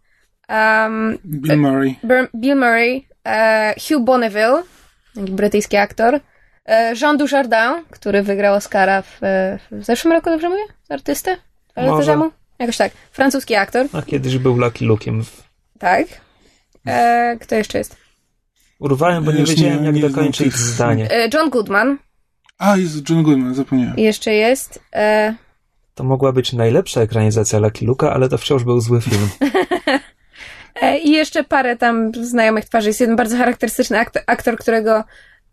um, Bill Murray. Bill Murray, e, Hugh Bonneville, taki brytyjski aktor, Jean Dujardin, który wygrał Oscara w, e, w zeszłym roku, dobrze mówię? Z artystę? Może. temu? Jakoś tak. Francuski aktor, A kiedyś był Lucky Luke'iem. tak. E, kto jeszcze jest? Urwałem, bo nie Już wiedziałem, nie- jak nie dokończyć tych- zdanie. E, John Goodman A, jest John Goodman, zapomniałem. jeszcze jest. E, To mogła być najlepsza ekranizacja Lucky Luke'a, ale to wciąż był zły film. [laughs] E, I jeszcze parę tam znajomych twarzy. Jest jeden bardzo charakterystyczny aktor, aktor którego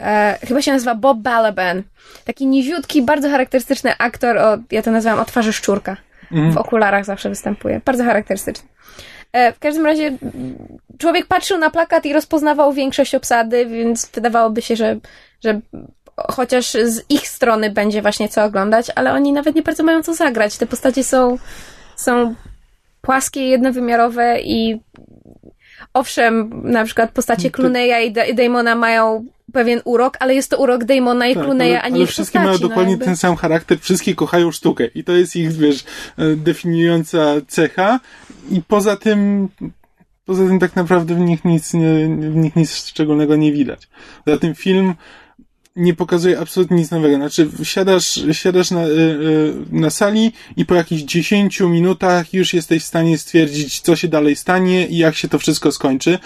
e, chyba się nazywa Bob Balaban. Taki niziutki, bardzo charakterystyczny aktor, o, ja to nazywam o twarzy szczurka. W okularach zawsze występuje. Bardzo charakterystyczny. E, w każdym razie mm, człowiek patrzył na plakat i rozpoznawał większość obsady, więc wydawałoby się, że, że chociaż z ich strony będzie właśnie co oglądać, ale oni nawet nie bardzo mają co zagrać. Te postacie są, są płaskie, jednowymiarowe i owszem, na przykład postacie Clooney'a i, Da- i Damona mają pewien urok, ale jest to urok Damona i Tak, ale, a nie ale wszystkie postaci. mają no dokładnie jakby. ten sam charakter, wszystkie kochają sztukę i to jest ich, wiesz, e, definiująca cecha i poza tym poza tym tak naprawdę w nich nic, nie, w nich nic szczególnego nie widać. Poza tym film nie pokazuje absolutnie nic nowego. Znaczy, siadasz, siadasz na, y, y, na sali i po jakichś 10 minutach już jesteś w stanie stwierdzić, co się dalej stanie i jak się to wszystko skończy.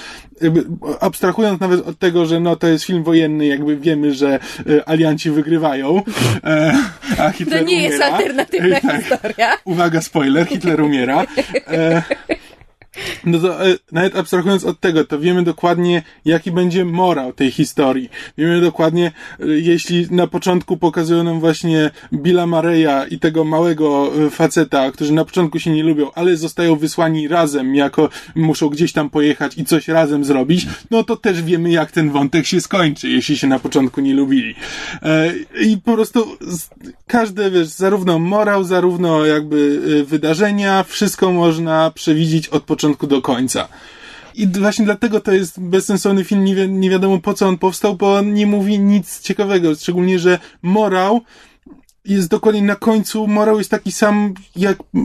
Abstrahując nawet od tego, że no, to jest film wojenny, jakby wiemy, że y, alianci wygrywają, e, a Hitler To nie jest umiera. alternatywna E, [laughs] tak. historia. Uwaga, spoiler, Hitler umiera. No to e, nawet abstrahując od tego, to wiemy dokładnie, jaki będzie morał tej historii. Wiemy dokładnie, e, jeśli na początku pokazują nam właśnie Billa Mareya i tego małego e, faceta, którzy na początku się nie lubią, ale zostają wysłani razem, jako muszą gdzieś tam pojechać i coś razem zrobić, no to też wiemy, jak ten wątek się skończy, jeśli się na początku nie lubili. I po prostu każde, wiesz, zarówno morał, zarówno jakby wydarzenia, wszystko można przewidzieć od początku do końca. I właśnie dlatego to jest bezsensowny film, nie, wi- nie wiadomo po co on powstał, bo on nie mówi nic ciekawego, szczególnie, że morał jest dokładnie na końcu, morał jest taki sam jak, yy,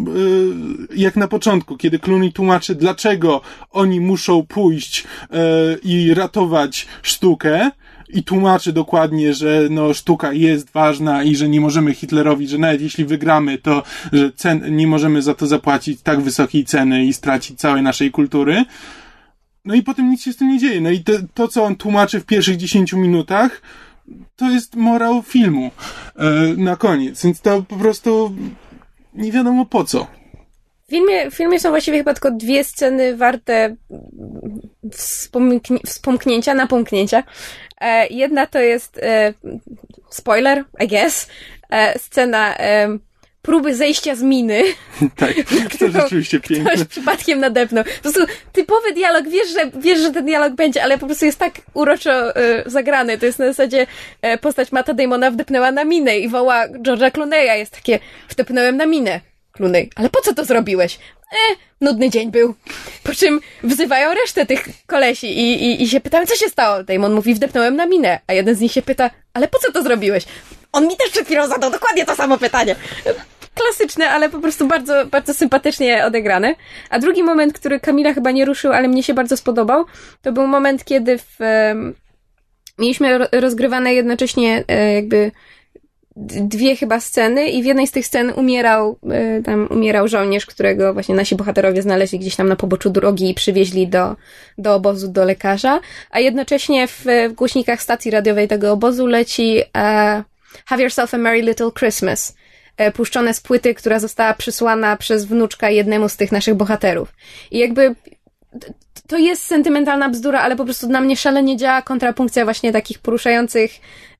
jak na początku, kiedy Clooney tłumaczy, dlaczego oni muszą pójść yy, i ratować sztukę, i tłumaczy dokładnie, że no, sztuka jest ważna i że nie możemy Hitlerowi, że nawet jeśli wygramy, to że cen, nie możemy za to zapłacić tak wysokiej ceny i stracić całej naszej kultury. No i potem nic się z tym nie dzieje. No i to, to co on tłumaczy w pierwszych 10 minutach, to jest morał filmu e, na koniec. Więc to po prostu nie wiadomo po co. W filmie, w filmie są właściwie chyba tylko dwie sceny warte wspomknie, wspomknięcia, napomknięcia. E, jedna to jest e, spoiler, I guess, e, scena e, próby zejścia z miny. [laughs] tak, [laughs] to rzeczywiście piękne. Ktoś przypadkiem nadepnął. Po prostu typowy dialog, wiesz, że, wiesz, że ten dialog będzie, ale po prostu jest tak uroczo y, zagrany. To jest na zasadzie y, postać Mata Damona wdepnęła na minę i woła George'a Clooney'a. Jest takie, wdepnąłem na minę. Clooney, ale po co to zrobiłeś? E, nudny dzień był. Po czym wzywają resztę tych kolesi i, i, i się pytają, co się stało? Damon mówi, wdepnąłem na minę, a jeden z nich się pyta, ale po co to zrobiłeś? On mi też przed chwilą zadał dokładnie to samo pytanie. Klasyczne, ale po prostu bardzo, bardzo sympatycznie odegrane. A drugi moment, który Kamila chyba nie ruszył, ale mnie się bardzo spodobał, to był moment, kiedy w, mieliśmy rozgrywane jednocześnie e, jakby dwie chyba sceny i w jednej z tych scen umierał, e, tam umierał żołnierz, którego właśnie nasi bohaterowie znaleźli gdzieś tam na poboczu drogi i przywieźli do, do obozu, do lekarza, a jednocześnie w, w głośnikach stacji radiowej tego obozu leci uh, Have Yourself a Merry Little Christmas, uh, puszczone z płyty, która została przysłana przez wnuczka jednemu z tych naszych bohaterów. I jakby to jest sentymentalna bzdura, ale po prostu na mnie szalenie działa kontrapunkcja właśnie takich poruszających,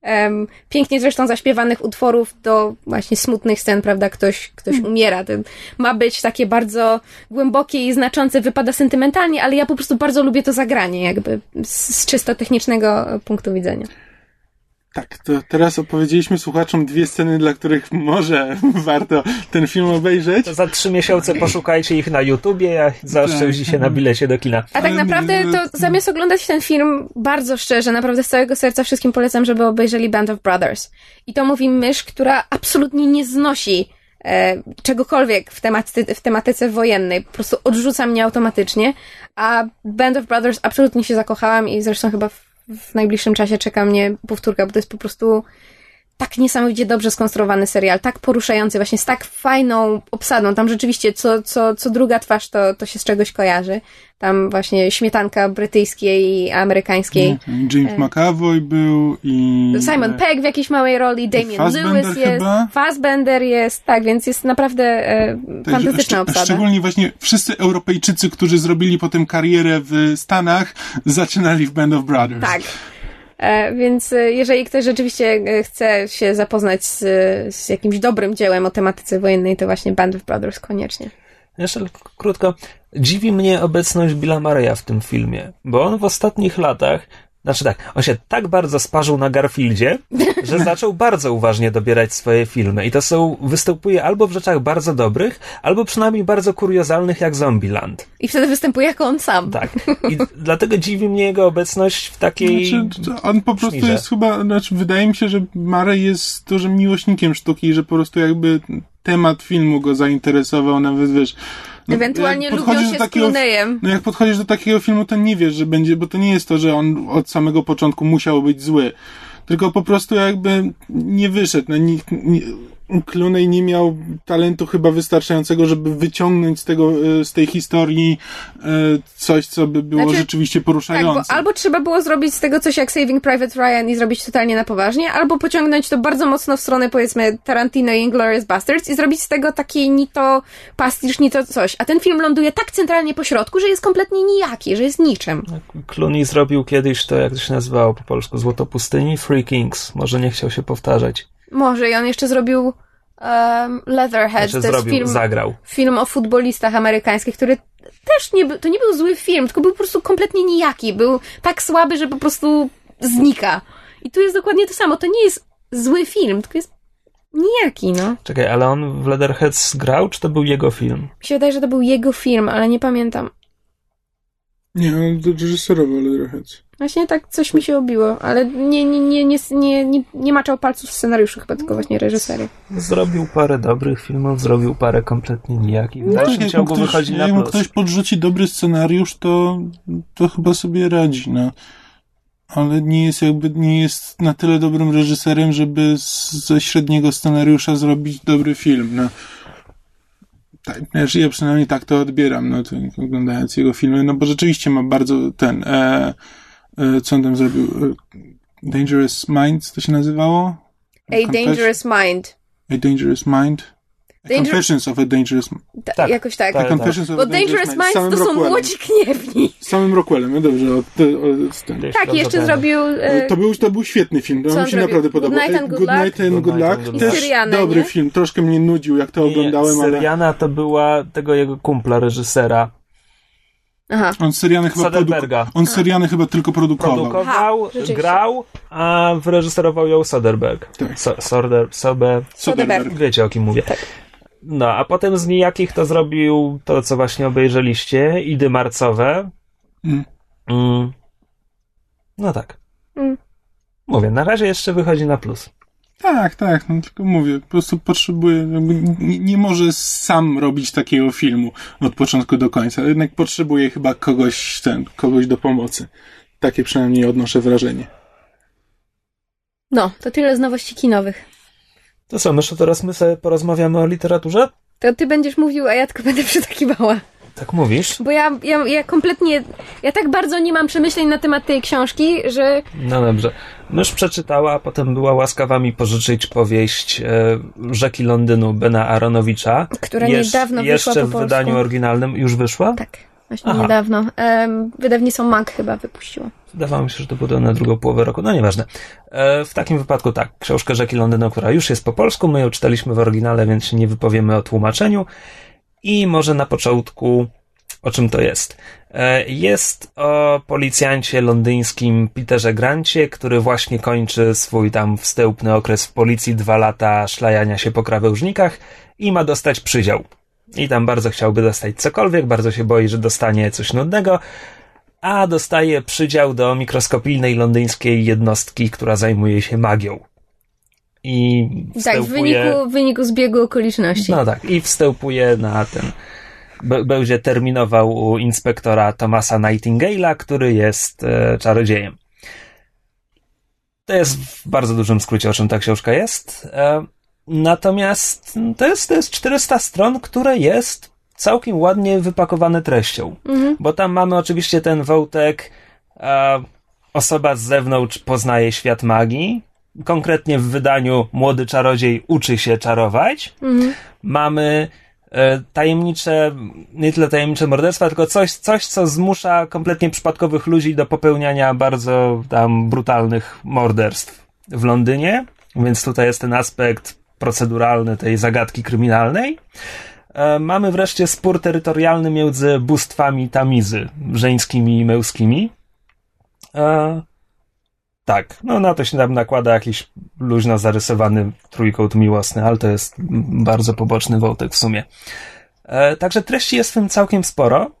um, pięknie zresztą zaśpiewanych utworów do właśnie smutnych scen, prawda? Ktoś, ktoś hmm. umiera. To ma być takie bardzo głębokie i znaczące, wypada sentymentalnie, ale ja po prostu bardzo lubię to zagranie, jakby z, z czysto technicznego punktu widzenia. Tak, to teraz opowiedzieliśmy słuchaczom dwie sceny, dla których może [laughs] warto ten film obejrzeć. To za trzy miesiące poszukajcie ich na YouTubie, a zaoszczędzi się na bilecie do kina. A tak naprawdę to zamiast oglądać ten film, bardzo szczerze, naprawdę z całego serca wszystkim polecam, żeby obejrzeli Band of Brothers. I to mówi mysz, która absolutnie nie znosi e, czegokolwiek w, tematy, w tematyce wojennej. Po prostu odrzuca mnie automatycznie, a Band of Brothers absolutnie się zakochałam i zresztą chyba w w najbliższym czasie czeka mnie powtórka, bo to jest po prostu tak niesamowicie dobrze skonstruowany serial, tak poruszający, właśnie z tak fajną obsadą. Tam rzeczywiście co, co, co druga twarz to, to się z czegoś kojarzy. Tam właśnie śmietanka brytyjskiej i amerykańskiej. James e... McAvoy był i... Simon Pegg w jakiejś małej roli, Damien Lewis jest, chyba? Fassbender jest, tak, więc jest naprawdę e, tak, fantastyczna obsada. Szczególnie właśnie wszyscy Europejczycy, którzy zrobili potem karierę w Stanach, zaczynali w Band of Brothers. Tak. E, więc e, jeżeli ktoś rzeczywiście e, chce się zapoznać z, z jakimś dobrym dziełem o tematyce wojennej, to właśnie Band of Brothers koniecznie. Jeszcze krótko. Dziwi mnie obecność Billa Murray'a w tym filmie, bo on w ostatnich latach znaczy tak, on się tak bardzo sparzył na Garfieldzie, że [laughs] zaczął bardzo uważnie dobierać swoje filmy. I to są, występuje albo w rzeczach bardzo dobrych, albo przynajmniej bardzo kuriozalnych, jak Zombieland. I wtedy występuje jako on sam. Tak. I [laughs] dlatego dziwi mnie jego obecność w takiej. Znaczy, on po prostu szmirze. jest chyba, znaczy, wydaje mi się, że Murray jest dużym miłośnikiem sztuki że po prostu jakby temat filmu go zainteresował, nawet wiesz no, Ewentualnie lubią się takiego, z. No jak podchodzisz do takiego filmu, to nie wiesz, że będzie, bo to nie jest to, że on od samego początku musiał być zły. Tylko po prostu jakby nie wyszedł. No, nie, nie, Clooney nie miał talentu chyba wystarczającego, żeby wyciągnąć z tego, e, z tej historii e, coś, co by było znaczy, rzeczywiście poruszające. Tak, albo trzeba było zrobić z tego coś jak Saving Private Ryan i zrobić totalnie na poważnie, albo pociągnąć to bardzo mocno w stronę powiedzmy Tarantino i Inglourious Basterds i zrobić z tego taki ni to pastisz, ni to coś. A ten film ląduje tak centralnie po środku, że jest kompletnie nijaki, że jest niczym. Clooney zrobił kiedyś to, jak to się nazywało po polsku, Złoto Pustyni, Free Kings. Może nie chciał się powtarzać. Może i on jeszcze zrobił um, Leatherhead. Jeszcze to zrobił, film, zagrał. Film o futbolistach amerykańskich, który też nie był, to nie był zły film, tylko był po prostu kompletnie nijaki. Był tak słaby, że po prostu znika. I tu jest dokładnie to samo. To nie jest zły film, tylko jest nijaki, no. Czekaj, ale on w Leatherheads grał, czy to był jego film? Mi się wydaje, że to był jego film, ale nie pamiętam. Nie, on reżyserował Leatherheads. Właśnie tak coś mi się obiło, ale nie, nie, nie, nie, nie, nie, nie maczał palców w scenariuszu, chyba tylko właśnie reżyserii. Zrobił parę dobrych filmów, zrobił parę kompletnie nijakich. No, tak, jak, ktoś, wychodzi na jak ktoś podrzuci dobry scenariusz, to, to chyba sobie radzi, no. Ale nie jest jakby, nie jest na tyle dobrym reżyserem, żeby z, ze średniego scenariusza zrobić dobry film, no. Tak, znaczy ja przynajmniej tak to odbieram, no, to, oglądając jego filmy, no bo rzeczywiście ma bardzo ten, e, e, co on tam zrobił, e, Dangerous Mind, to się nazywało? A Confess? Dangerous Mind. A Dangerous Mind. Danger- Confessions of a Dangerous Ta, Tak. jakoś tak. Tak. Confessions of Bo a Dangerous Minds to są młodzi gniewni. Z samym Rockwellem, no dobrze. O, o, z tym. Gdzieś Tak, jeszcze zrobił... e, To był, to był świetny film, to mi się zrobił? naprawdę Good podobał. Night and Good Good Luck? Night and Good Good Night Luck. and Good Też Luck. Syrianę, dobry nie? film, troszkę mnie nudził, jak to Nie, oglądałem, ale Syriana to była tego jego kumpla, reżysera. Aha. on Syriany chyba, Soderberga. produku- on Syriany chyba tylko produkował. Produkował, Ha, grał, a wyreżyserował ją Soderbergh. Tak. So, Sorder, Sobe, Soderbergh. wiecie o kim mówię. No, a potem z nijakich to zrobił to, co właśnie obejrzeliście, Idy Marcowe. Mm. Mm. No tak. Mm. Mówię, na razie jeszcze wychodzi na plus. Tak, tak, no tylko mówię, po prostu potrzebuje, jakby nie, nie może sam robić takiego filmu od początku do końca, jednak potrzebuje chyba kogoś, ten, kogoś do pomocy. Takie przynajmniej odnoszę wrażenie. No, to tyle z nowości kinowych. To co, myślę, teraz my sobie porozmawiamy o literaturze? To ty będziesz mówił, a ja tylko będę [laughs] przytakiwała. Tak mówisz? Bo ja, ja, ja kompletnie, ja tak bardzo nie mam przemyśleń na temat tej książki, że No dobrze. Mysz przeczytała, a potem była łaskawa mi pożyczyć powieść e, Rzeki Londynu Bena Aronowicza. Która Jesz- niedawno wyszła Jeszcze po w polsku. wydaniu oryginalnym już wyszła? tak, właśnie Aha. niedawno. Wydawnictwo MAK chyba wypuściło. Wydawało mi się, że to było na drugą połowę roku. No nieważne. E, w takim wypadku tak, książkę Rzeki Londynu, która już jest po polsku, my ją czytaliśmy w oryginale, więc się nie wypowiemy o tłumaczeniu. I może na początku o czym to jest. E, Jest o policjancie londyńskim Peterze Grancie, który właśnie kończy swój tam wstępny okres w policji, dwa lata szlajania się po krawężnikach i ma dostać przydział. I tam bardzo chciałby dostać cokolwiek, bardzo się boi, że dostanie coś nudnego, a dostaje przydział do mikroskopijnej londyńskiej jednostki, która zajmuje się magią. I Tak, w wstępuje... wyniku, w wyniku zbiegu okoliczności. No tak, i wstępuje na ten. b- Będzie terminował u inspektora Thomasa Nightingale'a, który jest e, czarodziejem. To jest w bardzo dużym skrócie, o czym ta książka jest. E, natomiast to jest, to jest 400 stron, które jest całkiem ładnie wypakowane treścią. Mhm. Bo tam mamy oczywiście ten wątek, e, osoba z zewnątrz poznaje świat magii. Konkretnie w wydaniu młody czarodziej uczy się czarować. Mhm. Mamy e, tajemnicze, nie tyle tajemnicze morderstwa, tylko coś, coś, co zmusza kompletnie przypadkowych ludzi do popełniania bardzo tam brutalnych morderstw w Londynie. Więc tutaj jest ten aspekt proceduralny tej zagadki kryminalnej. E, Mamy wreszcie spór terytorialny między bóstwami Tamizy, żeńskimi i męskimi. E, tak, no na to się tam nakłada jakiś luźno zarysowany trójkąt miłosny, ale to jest bardzo poboczny wątek w sumie. E, także treści jest w tym całkiem sporo.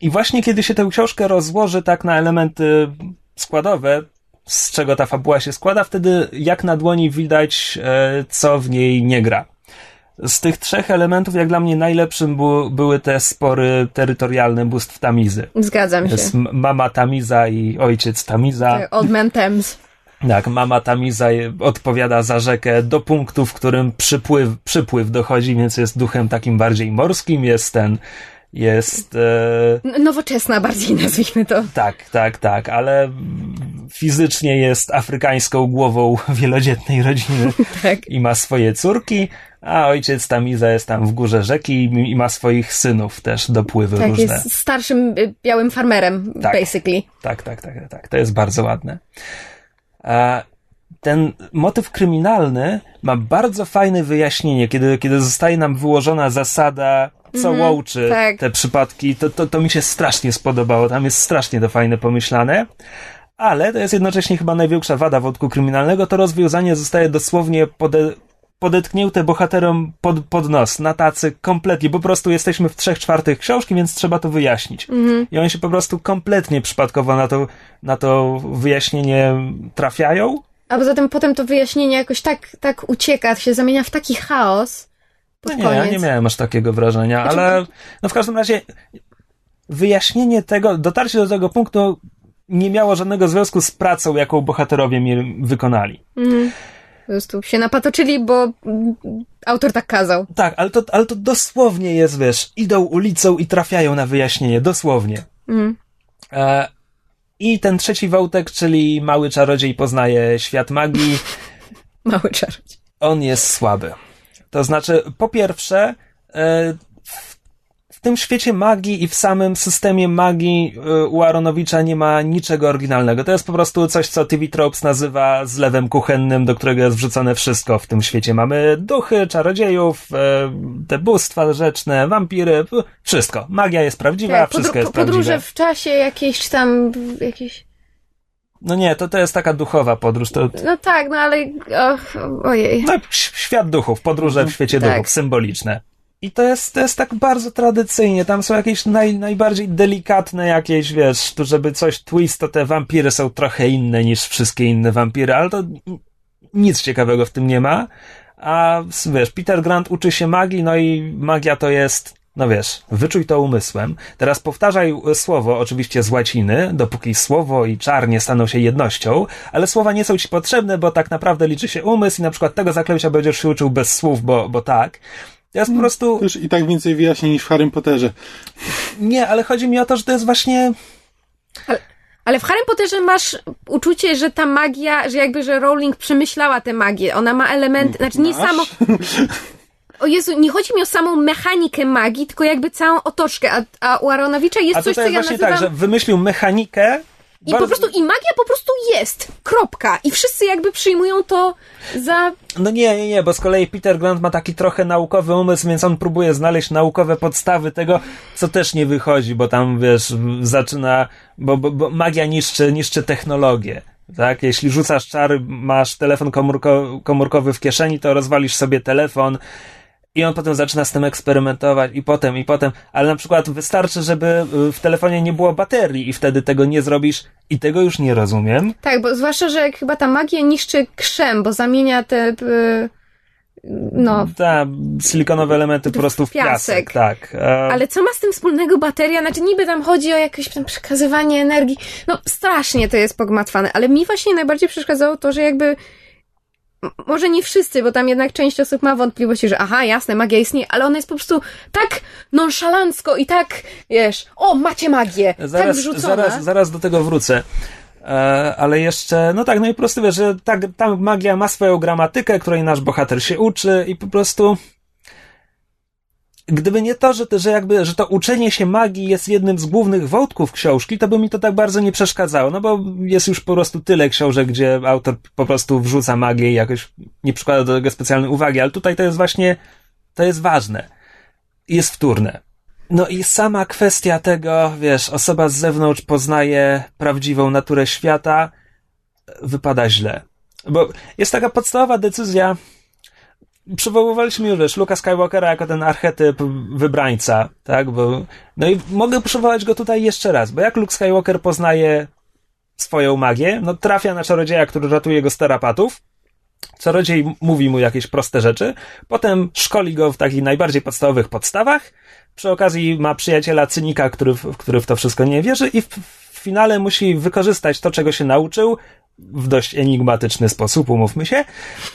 I właśnie kiedy się tę książkę rozłoży tak na elementy składowe, z czego ta fabuła się składa, wtedy jak na dłoni widać, e, co w niej nie gra. Z tych trzech elementów, jak dla mnie, najlepszym bu- były te spory terytorialne bóstw Tamizy. Zgadzam się. Jest mama Tamiza i ojciec Tamiza. Tak, Old Man Thames. Tak, mama Tamiza odpowiada za rzekę do punktu, w którym przypływ, przypływ dochodzi, więc jest duchem takim bardziej morskim, jest ten, jest, e, Nowoczesna bardziej [laughs] nazwijmy to. tak, tak, tak, ale fizycznie jest afrykańską głową [laughs] wielodzietnej rodziny [laughs] Tak. i ma swoje córki, a ojciec Tamiza jest tam w górze rzeki i, ma swoich synów też dopływy Tak, różne. jest starszym y, białym farmerem, Tak. basically. Tak, tak, tak, tak. To jest bardzo ładne. A ten motyw kryminalny ma bardzo fajne wyjaśnienie, kiedy, kiedy zostaje nam wyłożona zasada, co łączy tak. te przypadki. To, to, to mi się strasznie spodobało. Tam jest strasznie to fajne pomyślane. Ale to jest jednocześnie chyba największa wada wątku kryminalnego. To rozwiązanie zostaje dosłownie pode, podetknięte bohaterom pod, pod nos, na tacy kompletnie. Po prostu jesteśmy w trzech czwartych książki, więc trzeba to wyjaśnić. I oni się po prostu kompletnie przypadkowo na to, na to wyjaśnienie trafiają. A poza tym potem to wyjaśnienie jakoś tak, tak ucieka, się zamienia w taki chaos pod No nie, koniec. ja nie miałem aż takiego wrażenia, Znaczy- ale no w każdym razie wyjaśnienie tego, dotarcie do tego punktu nie miało żadnego związku z pracą, jaką bohaterowie mi wykonali. Mhm. Po prostu się napatoczyli, bo autor tak kazał. Tak, ale to, ale to dosłownie jest, wiesz, idą ulicą i trafiają na wyjaśnienie, dosłownie. Mhm. E, I ten trzeci wątek, czyli mały czarodziej poznaje świat magii, [laughs] Mały czarodziej. on jest słaby. To znaczy, po pierwsze, e, w tym świecie magii i w samym systemie magii e, u Aronowicza nie ma niczego oryginalnego. To jest po prostu coś, co TV Tropes nazywa zlewem kuchennym, do którego jest wrzucone wszystko w tym świecie. Mamy duchy, czarodziejów, e, te bóstwa rzeczne, wampiry, wszystko. Magia jest prawdziwa, Tak, wszystko podru- jest prawdziwe. podróże w czasie jakieś tam, jakieś... No nie, to, to jest taka duchowa podróż. To, No tak, no ale... Och, ojej. no, świat duchów, podróże w świecie Tak. duchów, symboliczne. I to jest, to jest tak bardzo tradycyjnie. Tam są jakieś naj, najbardziej delikatne jakieś, wiesz, tu żeby coś twist, to te wampiry są trochę inne niż wszystkie inne wampiry, ale to nic ciekawego w tym nie ma. A wiesz, Peter Grant uczy się magii, no i magia to jest, no wiesz, wyczuj to umysłem. Teraz powtarzaj słowo, oczywiście z łaciny, dopóki słowo i czar nie staną się jednością, ale słowa nie są ci potrzebne, bo tak naprawdę liczy się umysł i na przykład tego zaklęcia będziesz się uczył bez słów, bo, bo tak. To jest po prostu... Już i tak więcej wyjaśnień niż w Harrym Potterze. Nie, ale chodzi mi o to, że to jest właśnie... Ale w Harry Potterze masz uczucie, że ta magia, że jakby, że Rowling przemyślała tę magię. Ona ma elementy, znaczy nie Masz? samo... [laughs] O Jezu, nie chodzi mi o samą mechanikę magii, tylko jakby całą otoczkę, a, a u Aronowicza jest A coś, co tutaj ja właśnie nazywam... tak, że wymyślił mechanikę... I po prostu, i magia po prostu jest. Kropka. I wszyscy jakby przyjmują to za... No nie, nie, nie, bo z kolei Peter Grant ma taki trochę naukowy umysł, więc on próbuje znaleźć naukowe podstawy tego, co też nie wychodzi, bo tam, wiesz, zaczyna, bo, bo, bo magia niszczy, niszczy technologię. Tak? Jeśli rzucasz czary, masz telefon komórko, komórkowy w kieszeni, to rozwalisz sobie telefon i on potem zaczyna z tym eksperymentować i potem, i potem, ale na przykład wystarczy, żeby y, w telefonie nie było baterii i wtedy tego nie zrobisz i tego już nie rozumiem. Tak, bo zwłaszcza, że chyba ta magia niszczy krzem, bo zamienia te... y, No, Ta, silikonowe elementy po prostu w piasek, piasek. tak. E, Ale co ma z tym wspólnego bateria? Znaczy niby tam chodzi o jakieś tam przekazywanie energii. No strasznie to jest pogmatwane, ale mi właśnie najbardziej przeszkadzało to, że jakby może nie wszyscy, bo tam jednak część osób ma wątpliwości, że aha, jasne, magia istnieje, ale ona jest po prostu tak nonszalancko i tak, wiesz, o, macie magię, tak Zaraz, wrzucona. zaraz, zaraz do tego wrócę. E, ale jeszcze, no tak, no i po prostu wiesz, że ta, ta magia ma swoją gramatykę, której nasz bohater się uczy i po prostu gdyby nie to, że, że jakby, że to uczenie się magii jest jednym z głównych wątków książki, to by mi to tak bardzo nie przeszkadzało, no bo jest już po prostu tyle książek, gdzie autor po prostu wrzuca magię i jakoś nie przykłada do tego specjalnej uwagi, ale tutaj to jest właśnie, to jest ważne. Jest wtórne. No i sama kwestia tego, wiesz, osoba z zewnątrz poznaje prawdziwą naturę świata, wypada źle. Bo jest taka podstawowa decyzja, przywoływaliśmy już, Luka Skywalkera jako ten archetyp wybrańca, tak, bo, no i mogę przywołać go tutaj jeszcze raz, bo jak Luke Skywalker poznaje swoją magię, no trafia na czarodzieja, który ratuje go z terapatów, czarodziej mówi mu jakieś proste rzeczy, potem szkoli go w takich najbardziej podstawowych podstawach, przy okazji ma przyjaciela cynika, który, w- który w to wszystko nie wierzy i w, w finale musi wykorzystać to, czego się nauczył w dość enigmatyczny sposób, umówmy się,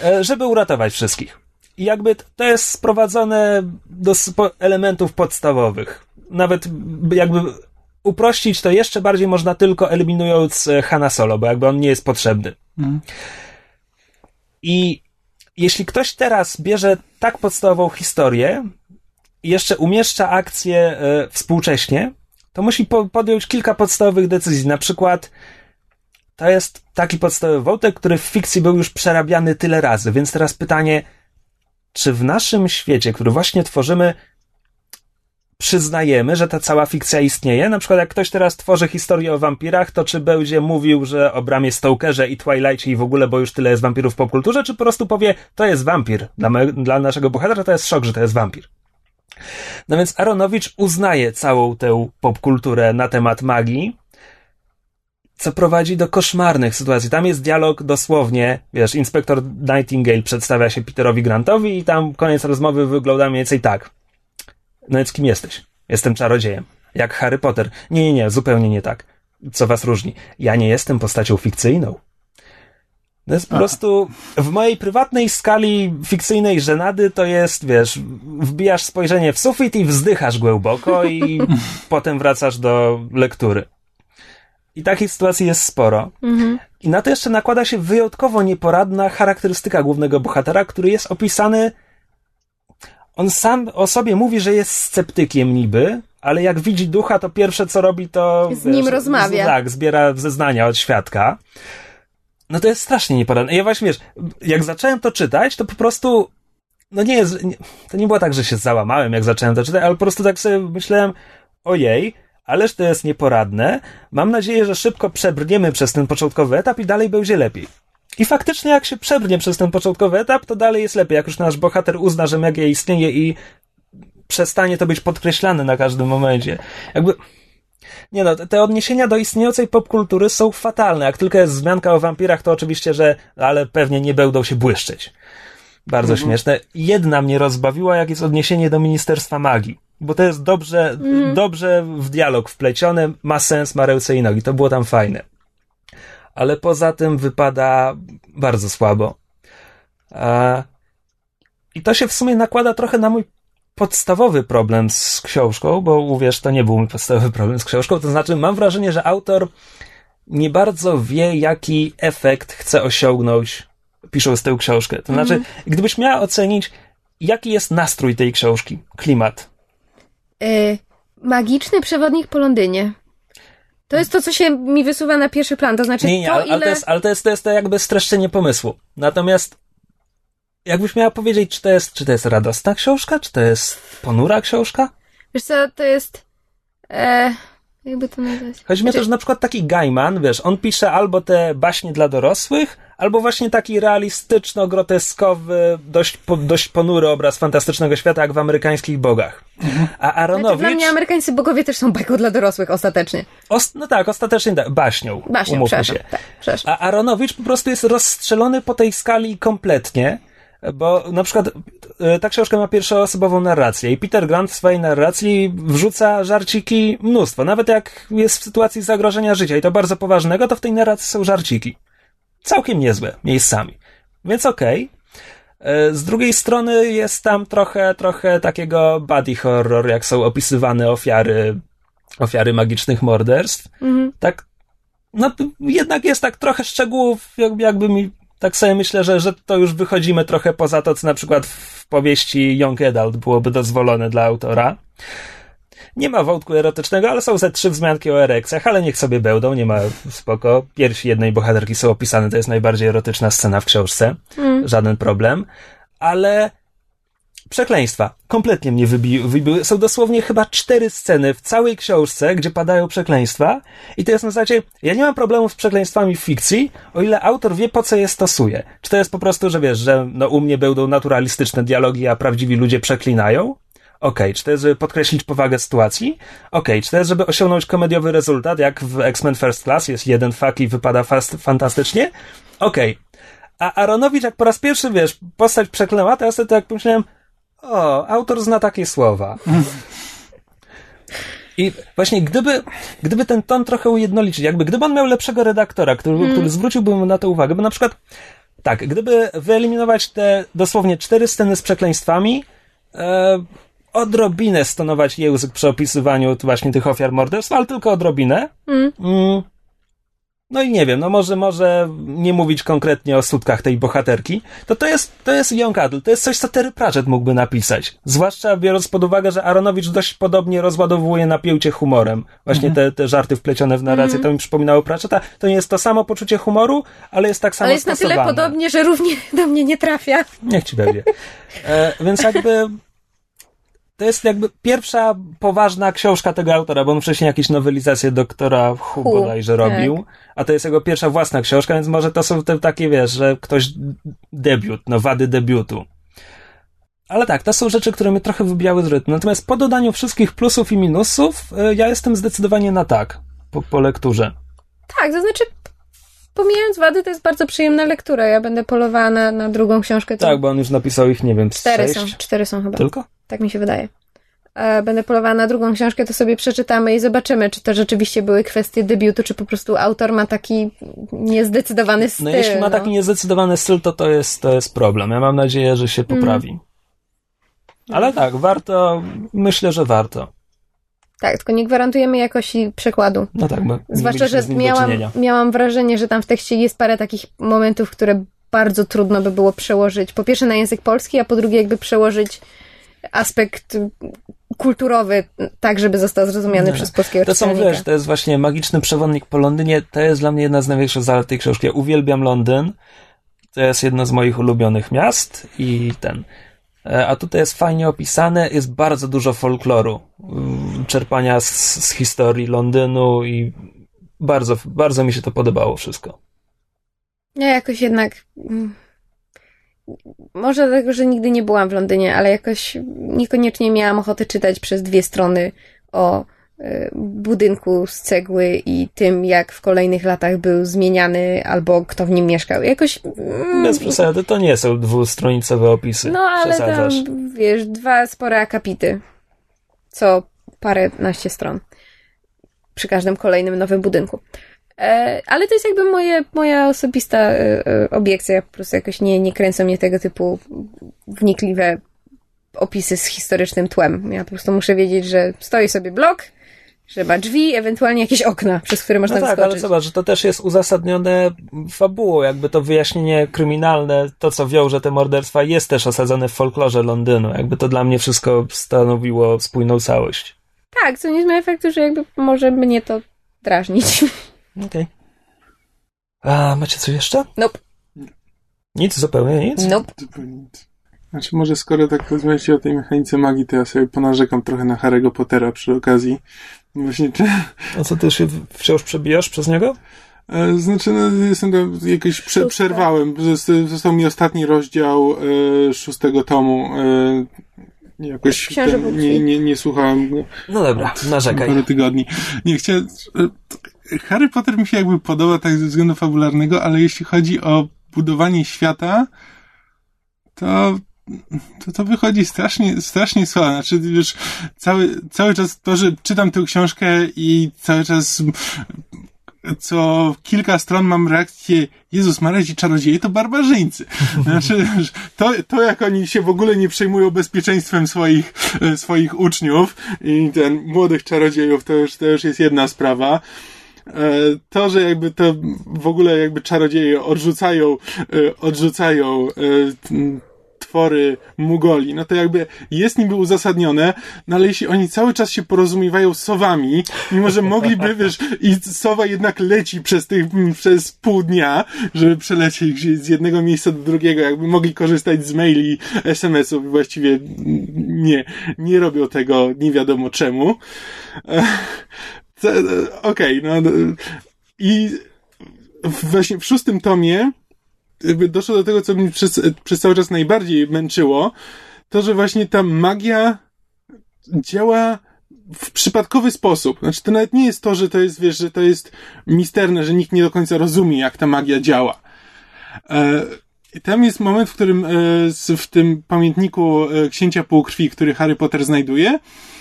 e, żeby uratować wszystkich. I jakby to jest sprowadzone do elementów podstawowych. Nawet jakby uprościć to jeszcze bardziej można tylko eliminując e, Hanna Solo, bo jakby on nie jest potrzebny. Mhm. I jeśli ktoś teraz bierze tak podstawową historię i jeszcze umieszcza akcję e, współcześnie, to musi po, podjąć kilka podstawowych decyzji. Na przykład to jest taki podstawowy wątek, który w fikcji był już przerabiany tyle razy, więc teraz pytanie, czy w naszym świecie, który właśnie tworzymy, przyznajemy, że ta cała fikcja istnieje? Na przykład jak ktoś teraz tworzy historię o wampirach, to czy będzie mówił, że o Bramie Stokerze i Twilightie i w ogóle, bo już tyle jest wampirów w popkulturze, czy po prostu powie, to jest wampir. Dla, me, dla naszego bohatera to jest szok, że to jest wampir. No więc Aronowicz uznaje całą tę popkulturę na temat magii, co prowadzi do koszmarnych sytuacji. Tam jest dialog dosłownie, wiesz, inspektor Nightingale przedstawia się Peterowi Grantowi i tam koniec rozmowy wygląda mniej więcej tak. No więc kim jesteś? Jestem czarodziejem. Jak Harry Potter. Nie, nie, nie, zupełnie nie tak. Co was różni? Ja nie jestem postacią fikcyjną. To jest po prostu w mojej prywatnej skali fikcyjnej żenady to jest, wiesz, wbijasz spojrzenie w sufit i wzdychasz głęboko i [laughs] potem wracasz do lektury. I takich sytuacji jest sporo. I na to jeszcze nakłada się wyjątkowo nieporadna charakterystyka głównego bohatera, który jest opisany on sam o sobie mówi, że jest sceptykiem niby, ale jak widzi ducha, to pierwsze co robi, to. Z nim rozmawia. Z, tak, zbiera zeznania od świadka. No to jest strasznie nieporadne. Ja właśnie wiesz, jak zacząłem to czytać, to po prostu. No nie jest. To nie było tak, że się załamałem, jak zacząłem to czytać, ale po prostu tak sobie myślałem, ojej, ależ to jest nieporadne. Mam nadzieję, że szybko przebrniemy przez ten początkowy etap i dalej będzie lepiej. I faktycznie, jak się przebrnie przez ten początkowy etap, to dalej jest lepiej. Jak już nasz bohater uzna, że magia istnieje i przestanie to być podkreślane na każdym momencie. Jakby. Nie no, te odniesienia do istniejącej popkultury są fatalne. Jak tylko jest wzmianka o wampirach, to oczywiście, że ale pewnie nie będą się błyszczeć. Bardzo mhm. śmieszne. Jedna mnie rozbawiła, jak jest odniesienie do Ministerstwa Magii. Bo to jest dobrze, mhm. dobrze w dialog wplecione, ma sens, ma ręce i nogi. To było tam fajne. Ale poza tym wypada bardzo słabo. I to się w sumie nakłada trochę na mój podstawowy problem z książką, bo uwierz, to nie był mój podstawowy problem z książką. To znaczy, mam wrażenie, że autor nie bardzo wie, jaki efekt chce osiągnąć, pisząc tę książkę. To znaczy, mhm. gdybyś miała ocenić, jaki jest nastrój tej książki, klimat. Yy, magiczny przewodnik po Londynie. To jest to, co się mi wysuwa na pierwszy plan, to znaczy nie, nie, to, ale, ile... ale, to jest, ale to jest, to jest to jakby streszczenie pomysłu. Natomiast jakbyś miała powiedzieć, czy to jest, czy to jest radosna książka, czy to jest ponura książka? Wiesz co, to jest... E, jakby to nazwać? Chodzi mi o to, że na przykład taki Gaiman, wiesz, on pisze albo te baśnie dla dorosłych, albo właśnie taki realistyczno-groteskowy, dość, po, dość ponury obraz fantastycznego świata, jak w amerykańskich bogach. A Aronowicz... Znaczy, dla mnie amerykańscy bogowie też są bajką dla dorosłych ostatecznie. Os, no tak, ostatecznie tak, baśnią. Baśnią, umówmy się. Tak, A Aronowicz po prostu jest rozstrzelony po tej skali kompletnie bo na przykład e, ta książka ma pierwszoosobową narrację i Peter Grant w swojej narracji wrzuca żarciki mnóstwo. Nawet jak jest w sytuacji zagrożenia życia i to bardzo poważnego, to w tej narracji są żarciki. Całkiem niezłe miejscami. Więc okej. Okay. Z drugiej strony jest tam trochę, trochę takiego body horror, jak są opisywane ofiary, ofiary magicznych morderstw. Mhm. Tak, no jednak jest tak trochę szczegółów, jakby mi tak sobie myślę, że, że to już wychodzimy trochę poza to, co na przykład w powieści Young Adult byłoby dozwolone dla autora. Nie ma wątku erotycznego, ale są ze trzy wzmianki o erekcjach, ale niech sobie będą, nie ma spoko. Piersi jednej bohaterki są opisane, to jest najbardziej erotyczna scena w książce. Mm. Żaden problem. Ale Przekleństwa. Kompletnie mnie wybiły. Są dosłownie chyba cztery sceny w całej książce, gdzie padają przekleństwa. I to jest na zasadzie, ja nie mam problemu z przekleństwami w fikcji, o ile autor wie, po co je stosuje. Czy to jest po prostu, że wiesz, że no, u mnie będą naturalistyczne dialogi, a prawdziwi ludzie przeklinają? Okej, okay. czy to jest, żeby podkreślić powagę sytuacji? Okej, okay. czy to jest, żeby osiągnąć komediowy rezultat, jak w X-Men First Class jest jeden fak i wypada fast, fantastycznie? Okej. Okay. A Aronowicz, jak po raz pierwszy, wiesz, postać przeklęła, to ja sobie tak pomyślałem, o, autor zna takie słowa. I właśnie gdyby, gdyby ten ton trochę ujednolicić, jakby gdyby on miał lepszego redaktora, który, hmm. który zwróciłby mu na to uwagę, bo na przykład tak, gdyby wyeliminować te dosłownie cztery sceny z przekleństwami, e, odrobinę stonować język przy opisywaniu właśnie tych ofiar morderstwa, ale tylko odrobinę, hmm. mm, no i nie wiem, no może, może nie mówić konkretnie o skutkach tej bohaterki, to to jest, to jest Young Adult, to jest coś, co Terry Pratchett mógłby napisać. Zwłaszcza biorąc pod uwagę, że Aronowicz dość podobnie rozładowuje napięcie humorem. Właśnie mhm. te, te żarty wplecione w narrację, mhm. to mi przypominało Pratchetta. To nie jest to samo poczucie humoru, ale jest tak samo Ale jest stosowane. na tyle podobnie, że równie [laughs] do mnie nie trafia. Niech ci będzie. E, więc jakby to jest jakby pierwsza poważna książka tego autora, bo on wcześniej jakieś nowelizacje doktora Hu bodajże robił, tak. a to jest jego pierwsza własna książka, więc może to są te takie, wiesz, że ktoś debiut, no wady debiutu. Ale tak, to są rzeczy, które mnie trochę wybijały z rytmu. Natomiast po dodaniu wszystkich plusów i minusów, y, ja jestem zdecydowanie na tak, po, po lekturze. Tak, to znaczy pomijając wady, to jest bardzo przyjemna lektura. Ja będę polowała na, na drugą książkę. Tak, bo on już napisał ich, nie wiem, cztery sześć? są, cztery są chyba. Tylko? Tak mi się wydaje. E, będę polowała na drugą książkę, to sobie przeczytamy i zobaczymy, czy to rzeczywiście były kwestie debiutu, czy po prostu autor ma taki niezdecydowany styl. No jeśli ma no. taki niezdecydowany styl, to to jest, to jest problem. Ja mam nadzieję, że się poprawi. Mm. Ale tak, warto, myślę, że warto. Tak, tylko nie gwarantujemy jakości przekładu. No tak, bo Zwłaszcza, że miałam, miałam wrażenie, że tam w tekście jest parę takich momentów, które bardzo trudno by było przełożyć. Po pierwsze na język polski, a po drugie jakby przełożyć aspekt kulturowy, tak żeby został zrozumiany Nie. przez polskiego To są, wiesz, to jest właśnie magiczny przewodnik po Londynie. To jest dla mnie jedna z największych zalet tej książki. Ja uwielbiam Londyn. To jest jedno z moich ulubionych miast i ten. E, A tutaj jest fajnie opisane, jest bardzo dużo folkloru, mm, czerpania z, z historii Londynu i bardzo, bardzo mi się to podobało wszystko. Ja jakoś jednak. Może dlatego, że nigdy nie byłam w Londynie, ale jakoś niekoniecznie miałam ochotę czytać przez dwie strony o y, budynku z cegły i tym, jak w kolejnych latach był zmieniany albo kto w nim mieszkał. Jakoś. mm, Bez przesady, to nie są dwustronicowe opisy. No, ale tam, wiesz, dwa spore akapity. Co paręnaście stron. Przy każdym kolejnym nowym budynku. E, ale to jest jakby moje, moja osobista e, e, obiekcja. Po prostu jakoś nie, nie kręcą mnie tego typu wnikliwe opisy z historycznym tłem. Ja po prostu muszę wiedzieć, że stoi sobie blok, że ma drzwi, ewentualnie jakieś okna, przez które można No tak, ale wyskoczyć. zobacz, że to też jest uzasadnione fabułą, jakby to wyjaśnienie kryminalne, to co wiąże te morderstwa jest też osadzone w folklorze Londynu, jakby to dla mnie wszystko stanowiło spójną całość. Tak, co nie zmienia faktu, że jakby może mnie to drażnić. [laughs] Okej. A macie coś jeszcze? Nope. Nic, zupełnie nic? Nope. Zupełnie nic. Znaczy, może skoro tak rozmawiacie o tej mechanice magii, to ja sobie ponarzekam trochę na Harry'ego Pottera przy okazji. Właśnie, czy, A co, ty się wciąż przebijasz przez niego? e, znaczy, no, jestem tam jakoś prze, przerwałem. Zosta- Został mi ostatni rozdział e, szóstego tomu. E, jakoś ten, nie, nie, nie słuchałem go No dobra, narzekaj. parę tygodni. Nie, chciałem... Harry Potter mi się jakby podoba tak ze względu fabularnego, ale jeśli chodzi o budowanie świata, to to, to wychodzi strasznie, strasznie słabo. Znaczy, już cały, cały czas to, że czytam tę książkę i cały czas co kilka stron mam reakcję Jezus Maria, ci czarodzieje to barbarzyńcy. [laughs] Znaczy, to, to jak oni się w ogóle nie przejmują bezpieczeństwem swoich, e, swoich uczniów i ten młodych czarodziejów, to już, to już jest jedna sprawa. E, To, że jakby to w ogóle jakby czarodzieje odrzucają, e, odrzucają e, twory Mugoli, no to jakby jest niby uzasadnione, no ale jeśli oni cały czas się porozumiewają z sowami, mimo że mogliby, wiesz, i sowa jednak leci przez tych, przez pół dnia, żeby przelecieć z jednego miejsca do drugiego, jakby mogli korzystać z maili, SMS-ów, właściwie nie, nie robią tego nie wiadomo czemu. E, e, Okej, no no, i w- właśnie w szóstym tomie doszło do tego, co mnie przez, przez cały czas najbardziej męczyło, to, że właśnie ta magia działa w przypadkowy sposób. Znaczy, to nawet nie jest to, że to jest, wiesz, że to jest misterne, że nikt nie do końca rozumie, jak ta magia działa. E, i tam jest moment, w którym e, w tym pamiętniku e, księcia półkrwi, który Harry Potter znajduje,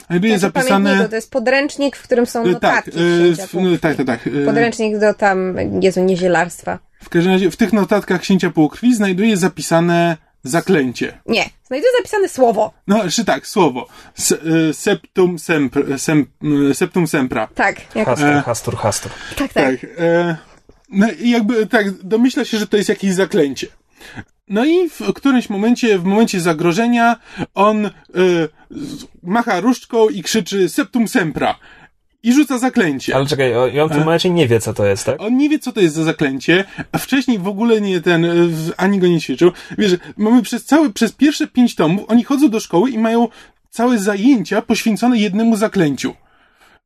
znajduje Znaczy, zapisane... pamiętniku, to jest podręcznik, w którym są E, tak, notatki. księcia w- no, tak, tak, tak. Podręcznik do tam, Jezu, niezielarstwa. W każdym razie w tych notatkach księcia półkrwi znajduje zapisane zaklęcie. Nie, znajduje zapisane słowo. No, czy tak, słowo. S, e, septum, sempr, sem, septum sempra. Tak, jak, Hastur, E. hastur, hastur. tak, tak. Tak. E, no i jakby tak, domyśla się, że to jest jakieś zaklęcie. No i w którymś momencie, w momencie zagrożenia, on z- macha różdżką i krzyczy septum sempra. I rzuca zaklęcie. Ale czekaj, on w tym E? momencie nie wie, co to jest, tak? On nie wie, co to jest za zaklęcie, a wcześniej w ogóle nie ten, e, ani go nie ćwiczył. Wiesz, mamy przez całe, przez pierwsze pięć tomów, oni chodzą do szkoły i mają całe zajęcia poświęcone jednemu zaklęciu.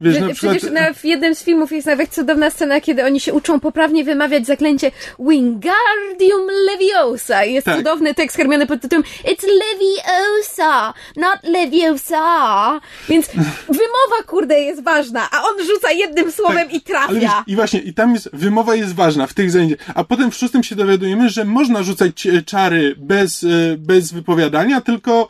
Wiesz, na przykład... Przecież na, w jednym z filmów jest nawet cudowna scena, kiedy oni się uczą poprawnie wymawiać zaklęcie Wingardium Leviosa. I jest Tak. cudowny tekst Hermiony pod tytułem It's Leviosa, not Leviosa. Więc [laughs] wymowa, kurde, jest ważna, a on rzuca jednym słowem i trafia. Wiesz, i właśnie, i tam jest, wymowa jest ważna w tych zajęciach. A potem w szóstym się dowiadujemy, że można rzucać e, czary bez, e, bez wypowiadania, tylko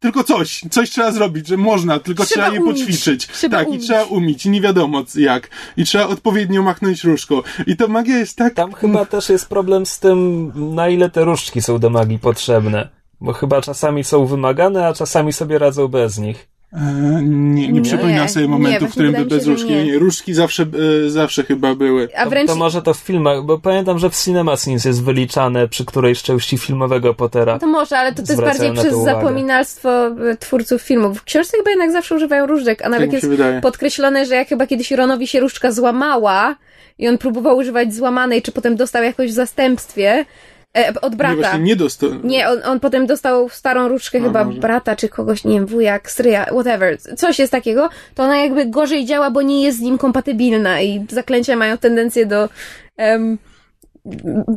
tylko coś, coś trzeba zrobić, że można, tylko Trzeba trzeba, je poćwiczyć. Trzeba tak, umieć. i trzeba umieć, i nie wiadomo jak. I trzeba odpowiednio machnąć różką. I to magia jest tak... Tam chyba też jest problem z tym, na ile te różdżki są do magii potrzebne. Bo chyba czasami są wymagane, a czasami sobie radzą bez nich. E, nie, nie przypominam sobie nie, momentu, w którym by bez się, różki. nie. Różki zawsze, e, zawsze chyba były. A To, wręcz to może to w filmach, bo pamiętam, że w Cinema Scenes jest wyliczane przy którejś części filmowego Pottera. To może, ale to, to jest bardziej to przez uwagę. zapominalstwo e, twórców filmów. W książce chyba jednak zawsze używają różdżek, a Tak nawet się jest wydaje. podkreślone, że jak chyba kiedyś Ronowi się różdżka złamała i on próbował używać złamanej, czy potem dostał jakoś w zastępstwie e, od Nie, brata. właśnie nie dostał. Nie, on, on potem dostał starą różdżkę A, chyba może. brata, czy kogoś, nie wiem, wujak, stryja, whatever. Coś jest takiego, to ona jakby gorzej działa, bo nie jest z nim kompatybilna i zaklęcia mają tendencję do em,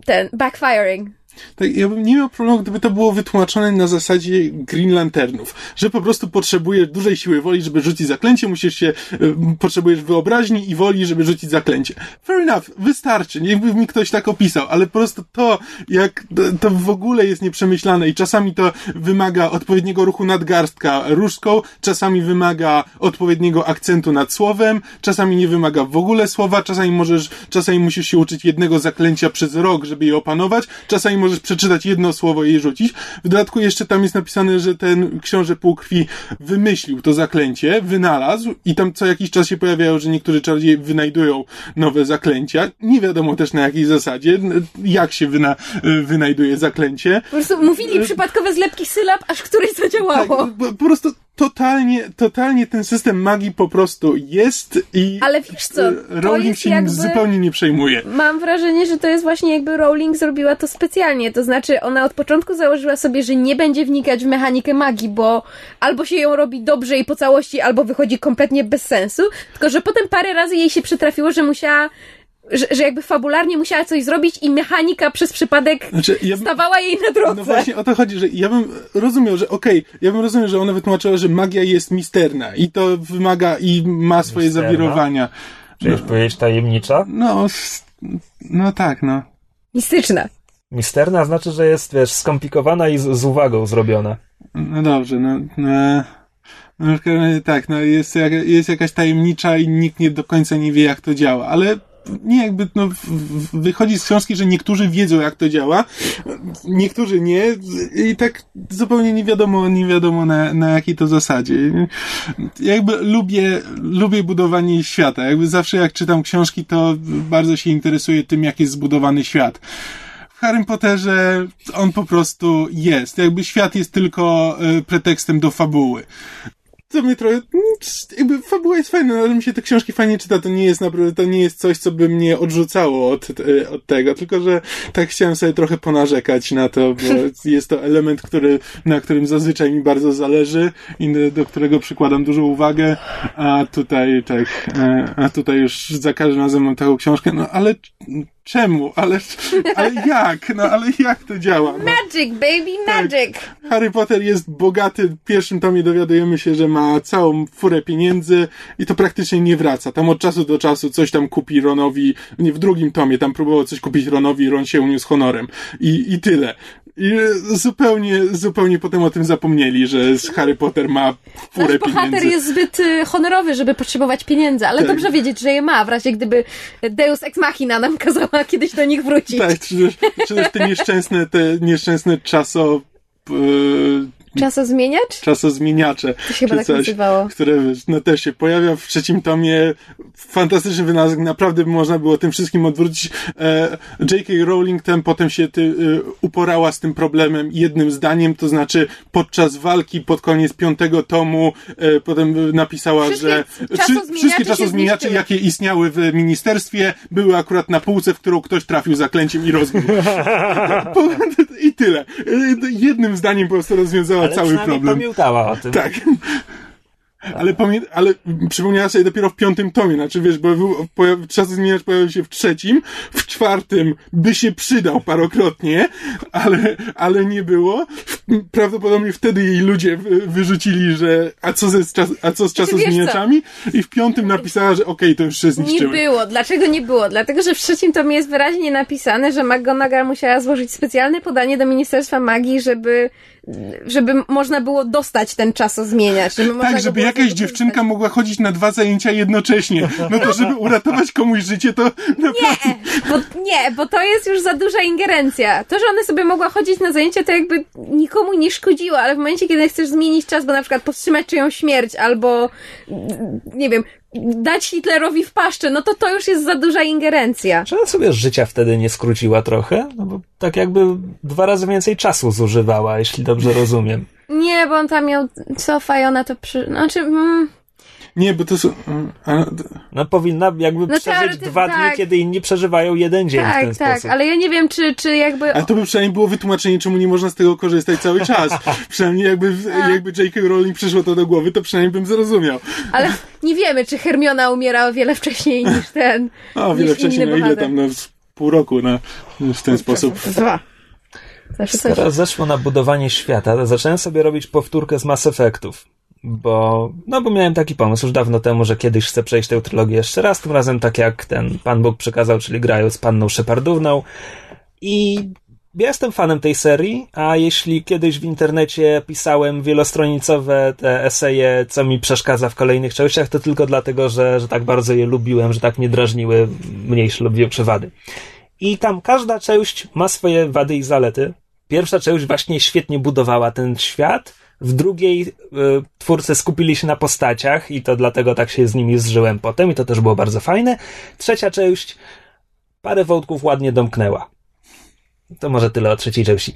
ten, backfiring. Tak, ja bym nie miał problemu, gdyby to było wytłumaczone na zasadzie Green Lanternów, że po prostu potrzebujesz dużej siły woli, żeby rzucić zaklęcie, musisz się, y, potrzebujesz wyobraźni i woli, żeby rzucić zaklęcie. Fair enough, wystarczy, niechby mi ktoś tak opisał, ale po prostu to, jak to, w ogóle jest nieprzemyślane i czasami to wymaga odpowiedniego ruchu nadgarstka różdżką, czasami wymaga odpowiedniego akcentu nad słowem, czasami nie wymaga w ogóle słowa, czasami możesz, czasami musisz się uczyć jednego zaklęcia przez rok, żeby je opanować, czasami możesz przeczytać jedno słowo i je rzucić. W dodatku jeszcze tam jest napisane, że ten książę półkrwi wymyślił to zaklęcie, wynalazł i tam co jakiś czas się pojawiają, że niektórzy czarodzieje wynajdują nowe zaklęcia. Nie wiadomo też na jakiej zasadzie, jak się wyna, y, wynajduje zaklęcie. Po prostu mówili przypadkowe zlepki sylab, aż któryś zadziałało. Tak, po prostu totalnie, totalnie ten system magii po prostu jest i Ale wiesz co, to Rowling się jakby... zupełnie nie przejmuje. Mam wrażenie, że to jest właśnie jakby Rowling zrobiła to specjalnie. To znaczy, ona od początku założyła sobie, że nie będzie wnikać w mechanikę magii, bo albo się ją robi dobrze i po całości, albo wychodzi kompletnie bez sensu. Tylko, że potem parę razy jej się przytrafiło, że musiała. Że, że jakby fabularnie musiała coś zrobić i mechanika przez przypadek Znaczy, ja bym, stawała jej na drodze. no właśnie o to chodzi, że ja bym rozumiał, że okej, ja bym rozumiał, że ona wytłumaczyła, że magia jest misterna i to wymaga i ma swoje Misterna? zawirowania. Chciałeś powiedzieć tajemnicza? No, no tak, no. Mistyczna. Misterna znaczy, że jest, wiesz, skomplikowana i z, z uwagą zrobiona. No dobrze, no. no. No, tak, no jest, jak, jest jakaś tajemnicza i nikt nie do końca nie wie, jak to działa, ale nie jakby, no, wychodzi z książki, że niektórzy wiedzą, jak to działa, niektórzy nie i tak zupełnie nie wiadomo, nie wiadomo na, na jakiej to zasadzie. Jakby lubię, lubię budowanie świata, jakby zawsze jak czytam książki, to bardzo się interesuję tym, jak jest zbudowany świat. W Harry Potterze on po prostu jest. Jakby świat jest tylko e, pretekstem do fabuły. To mnie trochę, mm, jakby fabuła jest fajna, ale mi się te książki fajnie czyta, to nie jest naprawdę, to nie jest coś, co by mnie odrzucało od, e, od tego, tylko że tak chciałem sobie trochę ponarzekać na to, bo [laughs] jest to element, który, na którym zazwyczaj mi bardzo zależy i do, którego przykładam dużą uwagę, a tutaj tak, e, a tutaj już za każdym razem mam taką książkę, no ale czemu? Ale, ale jak? No ale jak to działa? No. Magic, baby, magic! Harry Potter jest bogaty. W pierwszym tomie dowiadujemy się, że ma całą furę pieniędzy i to praktycznie nie wraca. Tam od czasu do czasu coś tam kupi Ronowi. Nie, w drugim tomie tam próbował coś kupić Ronowi i Ron się uniósł honorem. I, i tyle. I zupełnie, zupełnie potem o tym zapomnieli, że Harry Potter ma furę Nasz bohater pieniędzy. jest zbyt y, honorowy, żeby potrzebować pieniędzy, ale Tak. dobrze wiedzieć, że je ma, w razie gdyby Deus Ex Machina nam kazała kiedyś do nich wrócić. Tak, czy czy te nieszczęsne, te nieszczęsne czaso, Czasozmieniacz? czasozmieniacze. To się chyba czy tak coś, nazywało. które no, też się pojawia w trzecim tomie. Fantastyczny wynalazek, naprawdę by można było tym wszystkim odwrócić. E, J.K. Rowling tam potem się ty, e, uporała z tym problemem jednym zdaniem, to znaczy podczas walki pod koniec piątego tomu e, potem napisała, Wszystkie że czasozmieniacze wszystkie czasozmieniacze, jakie istniały w ministerstwie, były akurat na półce, w którą ktoś trafił zaklęciem i rozbił. [laughs] I tyle. E, Jednym zdaniem po prostu rozwiązała Ale cały problem. pamiętała o tym. Tak. Ale, pamię- ale przypomniała sobie dopiero w piątym tomie, znaczy wiesz, bo pojaw- czas zmieniać pojawił się w trzecim, w czwartym by się przydał parokrotnie, ale, ale nie było. Prawdopodobnie wtedy jej ludzie wy- wyrzucili, że a co, ze, z czas- a co z Znaczy, wiesz czasozmieniaczami i w piątym napisała, że okej, to już się Nie zniszczyły. było. Dlaczego nie było? Dlatego, że w trzecim tomie jest wyraźnie napisane, że McGonagall musiała złożyć specjalne podanie do Ministerstwa Magii, żeby, żeby można było dostać ten czasozmieniacz. Żeby można Tak, go żeby było jakaś dziewczynka mogła chodzić na dwa zajęcia jednocześnie. No to żeby uratować komuś życie, to naprawdę... Nie, bo, nie, bo to jest już za duża ingerencja. To, że ona sobie mogła chodzić na zajęcia, to jakby nik- nikomu nie szkodziło, ale w momencie, kiedy chcesz zmienić czas, bo na przykład powstrzymać czyjąś śmierć, albo nie wiem, dać Hitlerowi w paszczę, no to to już jest za duża ingerencja. Czy ona sobie życia wtedy nie skróciła trochę? No bo tak jakby dwa razy więcej czasu zużywała, jeśli dobrze rozumiem. Nie, bo on tam miał, co Fajona to przy... Znaczy, mm, Nie, bo to są... A, No powinna jakby No przeżyć dwa dni, tak. kiedy inni przeżywają jeden dzień w ten tak, tak, sposób. ale ja nie wiem, czy, czy jakby... ale to by przynajmniej było wytłumaczenie, czemu nie można z tego korzystać cały czas. [laughs] przynajmniej jakby, jakby J.K. Rowling przyszło to do głowy, to przynajmniej bym zrozumiał. Ale nie wiemy, czy Hermiona umiera o wiele wcześniej niż ten. A, o wiele wcześniej, inny no ile tam, no z pół roku na, w ten sposób. Dwa. Zawsze coś. Zeszło na budowanie świata, zacząłem sobie robić powtórkę z Mass Effectów. Bo, no bo miałem taki pomysł już dawno temu, że kiedyś chcę przejść tę trylogię jeszcze raz, tym razem tak jak ten Pan Bóg przekazał, czyli grają z Panną Shepardówną. I ja jestem fanem tej serii, a jeśli kiedyś w internecie pisałem wielostronicowe te eseje, co mi przeszkadza w kolejnych częściach, to tylko dlatego, że, że tak bardzo je lubiłem, że tak mnie drażniły mniejsze lub większe wady. I tam każda część ma swoje wady i zalety. Pierwsza część właśnie świetnie budowała ten świat. W drugiej y, twórcy skupili się na postaciach i to dlatego tak się z nimi zżyłem potem i to też było bardzo fajne. Trzecia część parę wątków ładnie domknęła. To może tyle o trzeciej części.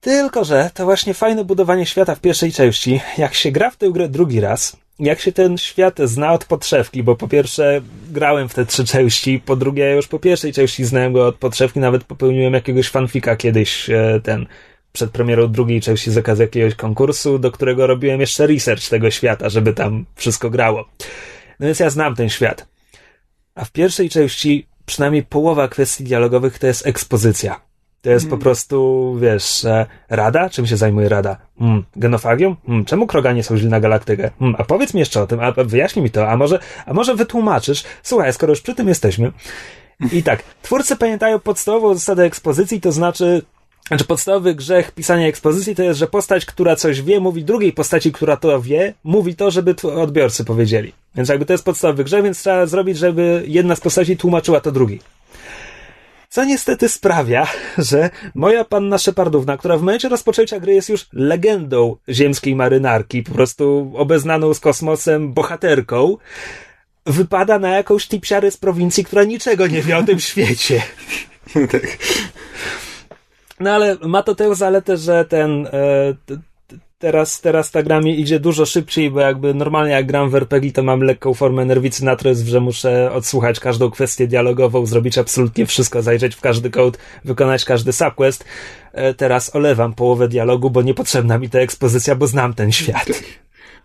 Tylko, że to właśnie fajne budowanie świata w pierwszej części, jak się gra w tę grę drugi raz, jak się ten świat zna od podszewki, bo po pierwsze grałem w te trzy części, po drugie już po pierwszej części znałem go od podszewki, nawet popełniłem jakiegoś fanfika kiedyś, e, ten, przed premierą drugiej części z okazji jakiegoś konkursu, do którego robiłem jeszcze research tego świata, żeby tam wszystko grało. No więc ja znam ten świat. A w pierwszej części przynajmniej połowa kwestii dialogowych to jest ekspozycja. To jest po prostu, wiesz, rada? Czym się zajmuje rada? Mm, genofagią? Mm, czemu kroganie są źli na galaktykę? Mm, a powiedz mi jeszcze o tym, a wyjaśnij mi to, a może, a może wytłumaczysz? Słuchaj, skoro już przy tym jesteśmy. I tak, twórcy pamiętają podstawową zasadę ekspozycji, to znaczy, znaczy podstawowy grzech pisania ekspozycji to jest, że postać, która coś wie, mówi drugiej postaci, która to wie, mówi to, żeby odbiorcy powiedzieli. Więc jakby to jest podstawowy grzech, więc trzeba zrobić, żeby jedna z postaci tłumaczyła to drugiej. Co niestety sprawia, [laughs] że moja panna Szepardówna, która w momencie rozpoczęcia gry jest już legendą ziemskiej marynarki, po prostu obeznaną z kosmosem bohaterką, wypada na jakąś tipsiarę z prowincji, która niczego nie wie o tym [laughs] świecie. tak. No ale ma to tę zaletę, że ten. Teraz, teraz ta gra mi idzie dużo szybciej, bo jakby normalnie jak gram w RPG, to mam lekką formę nerwicy na że muszę odsłuchać każdą kwestię dialogową, zrobić absolutnie wszystko, zajrzeć w każdy kod, wykonać każdy subquest. E, teraz olewam połowę dialogu, bo niepotrzebna mi ta ekspozycja, bo znam ten świat.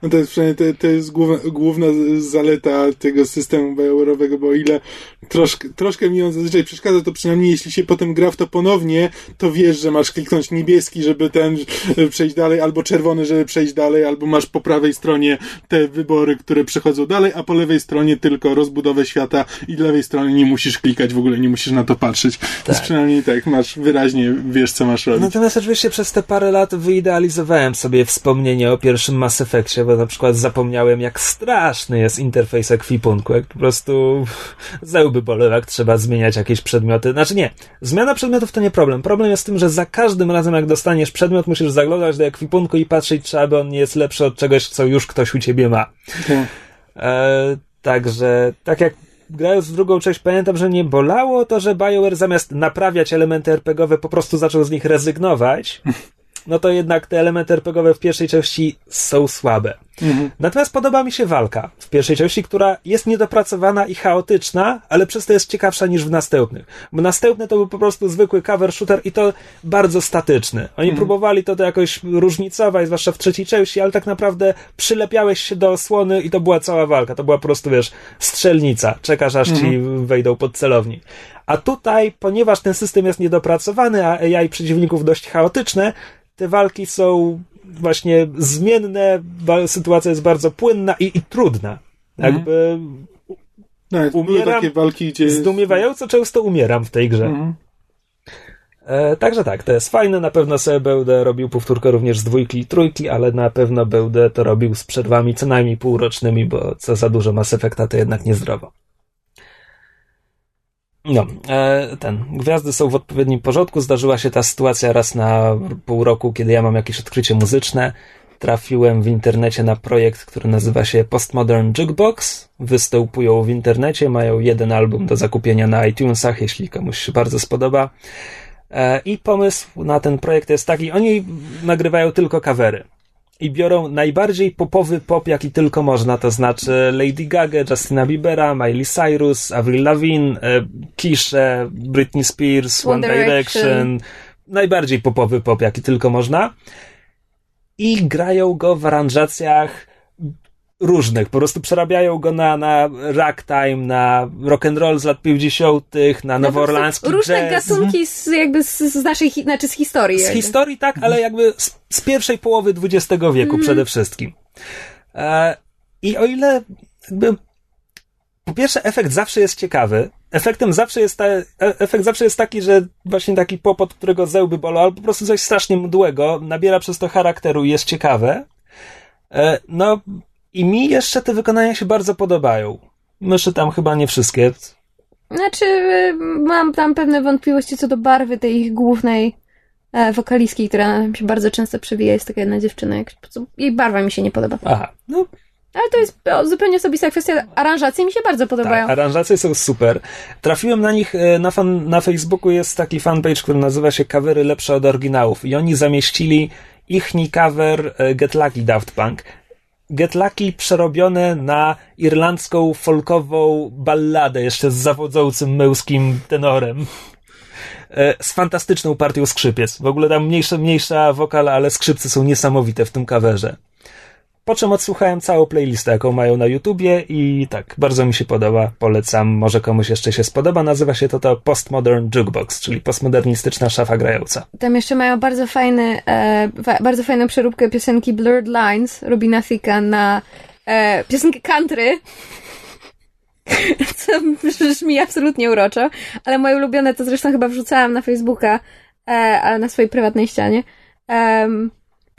No to jest przynajmniej to, to jest główna, główna zaleta tego systemu BioWare'owego, bo o ile troszkę, troszkę mi on zazwyczaj przeszkadza, to przynajmniej jeśli się potem gra w to ponownie, to wiesz, że masz kliknąć niebieski, żeby ten e, przejść dalej, albo czerwony, żeby przejść dalej, albo masz po prawej stronie te wybory, które przechodzą dalej, a po lewej stronie tylko rozbudowę świata i lewej stronie nie musisz klikać w ogóle, nie musisz na to patrzeć. Więc przynajmniej tak, masz wyraźnie, wiesz co masz robić. Natomiast oczywiście przez te parę lat wyidealizowałem sobie wspomnienie o pierwszym Mass Effectie, bo na przykład zapomniałem, jak straszny jest interfejs ekwipunku, jak po prostu zełby bolą, jak trzeba zmieniać jakieś przedmioty. Znaczy nie, zmiana przedmiotów to nie problem. Problem jest w tym, że za każdym razem, jak dostaniesz przedmiot, musisz zaglądać do ekwipunku i patrzeć, czy aby on nie jest lepszy od czegoś, co już ktoś u ciebie ma. E, także, tak jak grając w drugą część, pamiętam, że nie bolało to, że BioWare zamiast naprawiać elementy RPGowe po prostu zaczął z nich rezygnować. No to jednak te elementy RPGowe w pierwszej części są słabe. Natomiast podoba mi się walka w pierwszej części, która jest niedopracowana i chaotyczna, ale przez to jest ciekawsza niż w następnych. Bo następne to był po prostu zwykły cover shooter i to bardzo statyczny. Oni próbowali to, to jakoś różnicować, zwłaszcza w trzeciej części, ale tak naprawdę przylepiałeś się do osłony i to była cała walka. To była po prostu, wiesz, strzelnica. Czekasz aż ci wejdą pod celownik. A tutaj, ponieważ ten system jest niedopracowany, a AI przeciwników dość chaotyczne, te walki są właśnie zmienne, sytuacja jest bardzo płynna i, i trudna. Jakby Tak, były umieram takie walki, gdzie... zdumiewająco często umieram w tej grze. Mhm. E, także tak, to jest fajne. Na pewno sobie będę robił powtórkę również z dwójki i trójki, ale na pewno będę to robił z przerwami co najmniej półrocznymi, bo co za dużo Mass Effecta to jednak niezdrowo. No, e, ten. Gwiazdy są w odpowiednim porządku. Zdarzyła się ta sytuacja raz na pół roku, kiedy ja mam jakieś odkrycie muzyczne. Trafiłem w internecie na projekt, który nazywa się Postmodern Jukebox. Występują w internecie, mają jeden album do zakupienia na iTunesach, jeśli komuś się bardzo spodoba. E, I pomysł na ten projekt jest taki, oni nagrywają tylko kawery i biorą najbardziej popowy pop, jaki tylko można, to znaczy Lady Gaga, Justina Biebera, Miley Cyrus, Avril Lavigne, e, Kisze, Britney Spears, One, One Direction. Direction. Najbardziej popowy pop, jaki tylko można. I grają go w aranżacjach różnych. Po prostu przerabiają go na, na ragtime, na rock and roll z lat 50., na No nowoorlandzki Różne jazz. gatunki z, jakby z, z naszej, znaczy z historii. Z jakby. historii tak, ale jakby z, z pierwszej połowy XX wieku Mhm. przede wszystkim. E, I o ile jakby po pierwsze efekt zawsze jest ciekawy, efektem zawsze jest ta, e, efekt zawsze jest taki, że właśnie taki pop, od którego zełby bolą, albo po prostu coś strasznie mdłego, nabiera przez to charakteru i jest ciekawe. E, no i mi jeszcze te wykonania się bardzo podobają. Myślę tam chyba nie wszystkie. Znaczy, y, mam tam pewne wątpliwości co do barwy tej ich głównej e, wokalistki, która się bardzo często przewija. Jest taka jedna dziewczyna, jak, jej barwa mi się nie podoba. Aha, no Ale to jest zupełnie osobista kwestia. Aranżacje mi się bardzo podobają. Tak, aranżacje są super. Trafiłem na nich e, na, fan, na Facebooku, jest taki fanpage, który nazywa się Covery lepsze od oryginałów i oni zamieścili ichni cover e, Get Lucky Daft Punk. Get Lucky przerobione na irlandzką folkową balladę jeszcze z zawodzącym męskim tenorem. E, Z fantastyczną partią skrzypiec. W ogóle tam mniejsza, mniejsza wokal, ale skrzypce są niesamowite w tym coverze. Po czym odsłuchałem całą playlistę, jaką mają na YouTubie i tak, bardzo mi się podoba, polecam, może komuś jeszcze się spodoba. Nazywa się to to Postmodern Jukebox, czyli postmodernistyczna szafa grająca. Tam jeszcze mają bardzo fajny, e, bardzo fajną przeróbkę piosenki Blurred Lines Robina Thicka na e, piosenkę country. [laughs] Co brzmi absolutnie uroczo, ale moje ulubione to zresztą chyba wrzucałam na Facebooka, e, ale na swojej prywatnej ścianie. Em,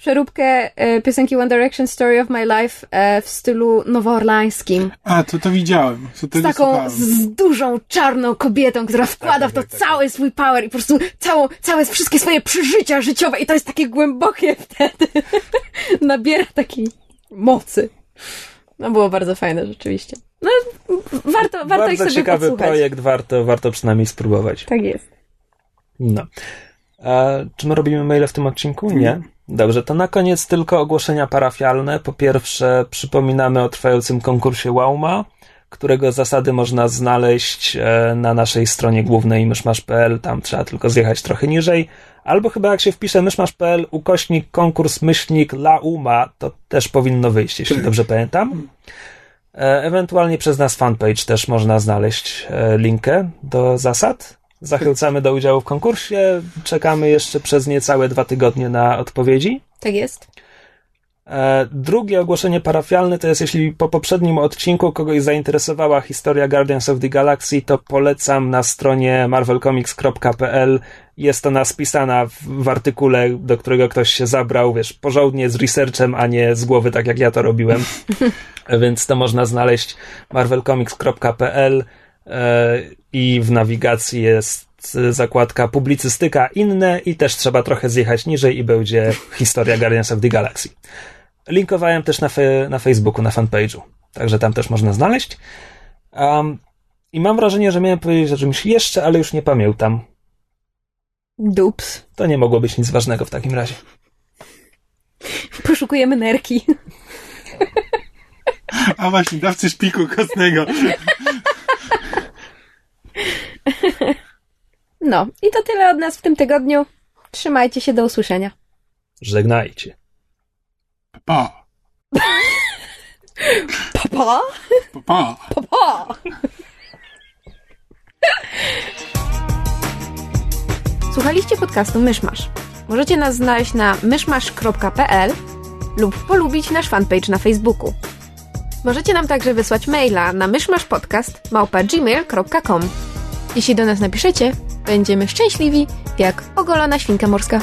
przeróbkę e, piosenki One Direction Story of My Life e, w stylu nowoorlańskim. A, to to widziałem. To Z taką słuchałem. z dużą czarną kobietą, która wkłada w to tak, tak, cały swój power i po prostu całą, całe wszystkie swoje przeżycia życiowe i to jest takie głębokie wtedy. [laughs] Nabiera takiej mocy. No było bardzo fajne rzeczywiście. No warto, warto ich bardzo sobie ciekawy podsłuchać. projekt, warto, warto przynajmniej spróbować. Tak jest. No. A, czy my robimy maile w tym odcinku? Nie. Dobrze, to na koniec tylko ogłoszenia parafialne. Po pierwsze, przypominamy o trwającym konkursie Wauma, którego zasady można znaleźć e, na naszej stronie głównej myszmasz.pl. Tam trzeba tylko zjechać trochę niżej. Albo chyba jak się wpisze myszmasz.pl ukośnik konkurs myślnik lauma, to też powinno wyjść, jeśli [laughs] dobrze pamiętam. E, Ewentualnie przez nas fanpage też można znaleźć e, linkę do zasad. Zachęcamy do udziału w konkursie. Czekamy jeszcze przez niecałe dwa tygodnie na odpowiedzi. Tak jest. E, Drugie ogłoszenie parafialne to jest, jeśli po poprzednim odcinku kogoś zainteresowała historia Guardians of the Galaxy, to polecam na stronie marvelcomics.pl. Jest ona spisana w, w artykule, do którego ktoś się zabrał, wiesz, porządnie z researchem, a nie z głowy, tak jak ja to robiłem. [laughs] E, Więc to można znaleźć marvelcomics.pl i w nawigacji jest e, zakładka publicystyka inne i też trzeba trochę zjechać niżej i będzie historia Guardians of the Galaxy. Linkowałem też na, fe, na Facebooku, na fanpage'u, także tam też można znaleźć. Um, I mam wrażenie, że miałem powiedzieć o czymś jeszcze, ale już nie pamiętam. Dups. To nie mogło być nic ważnego w takim razie. Poszukujemy nerki. A właśnie, dawcy szpiku kostnego. No, i to tyle od nas w tym tygodniu. Trzymajcie się, do usłyszenia. Żegnajcie. Pa, Pa, pa! pa, pa. Pa, pa! Słuchaliście podcastu Myszmasz. Możecie nas znaleźć na myszmasz.pl lub polubić nasz fanpage na Facebooku. Możecie nam także wysłać maila na myszmaszpodcast.gmail.com Jeśli do nas napiszecie, będziemy szczęśliwi jak ogolona świnka morska.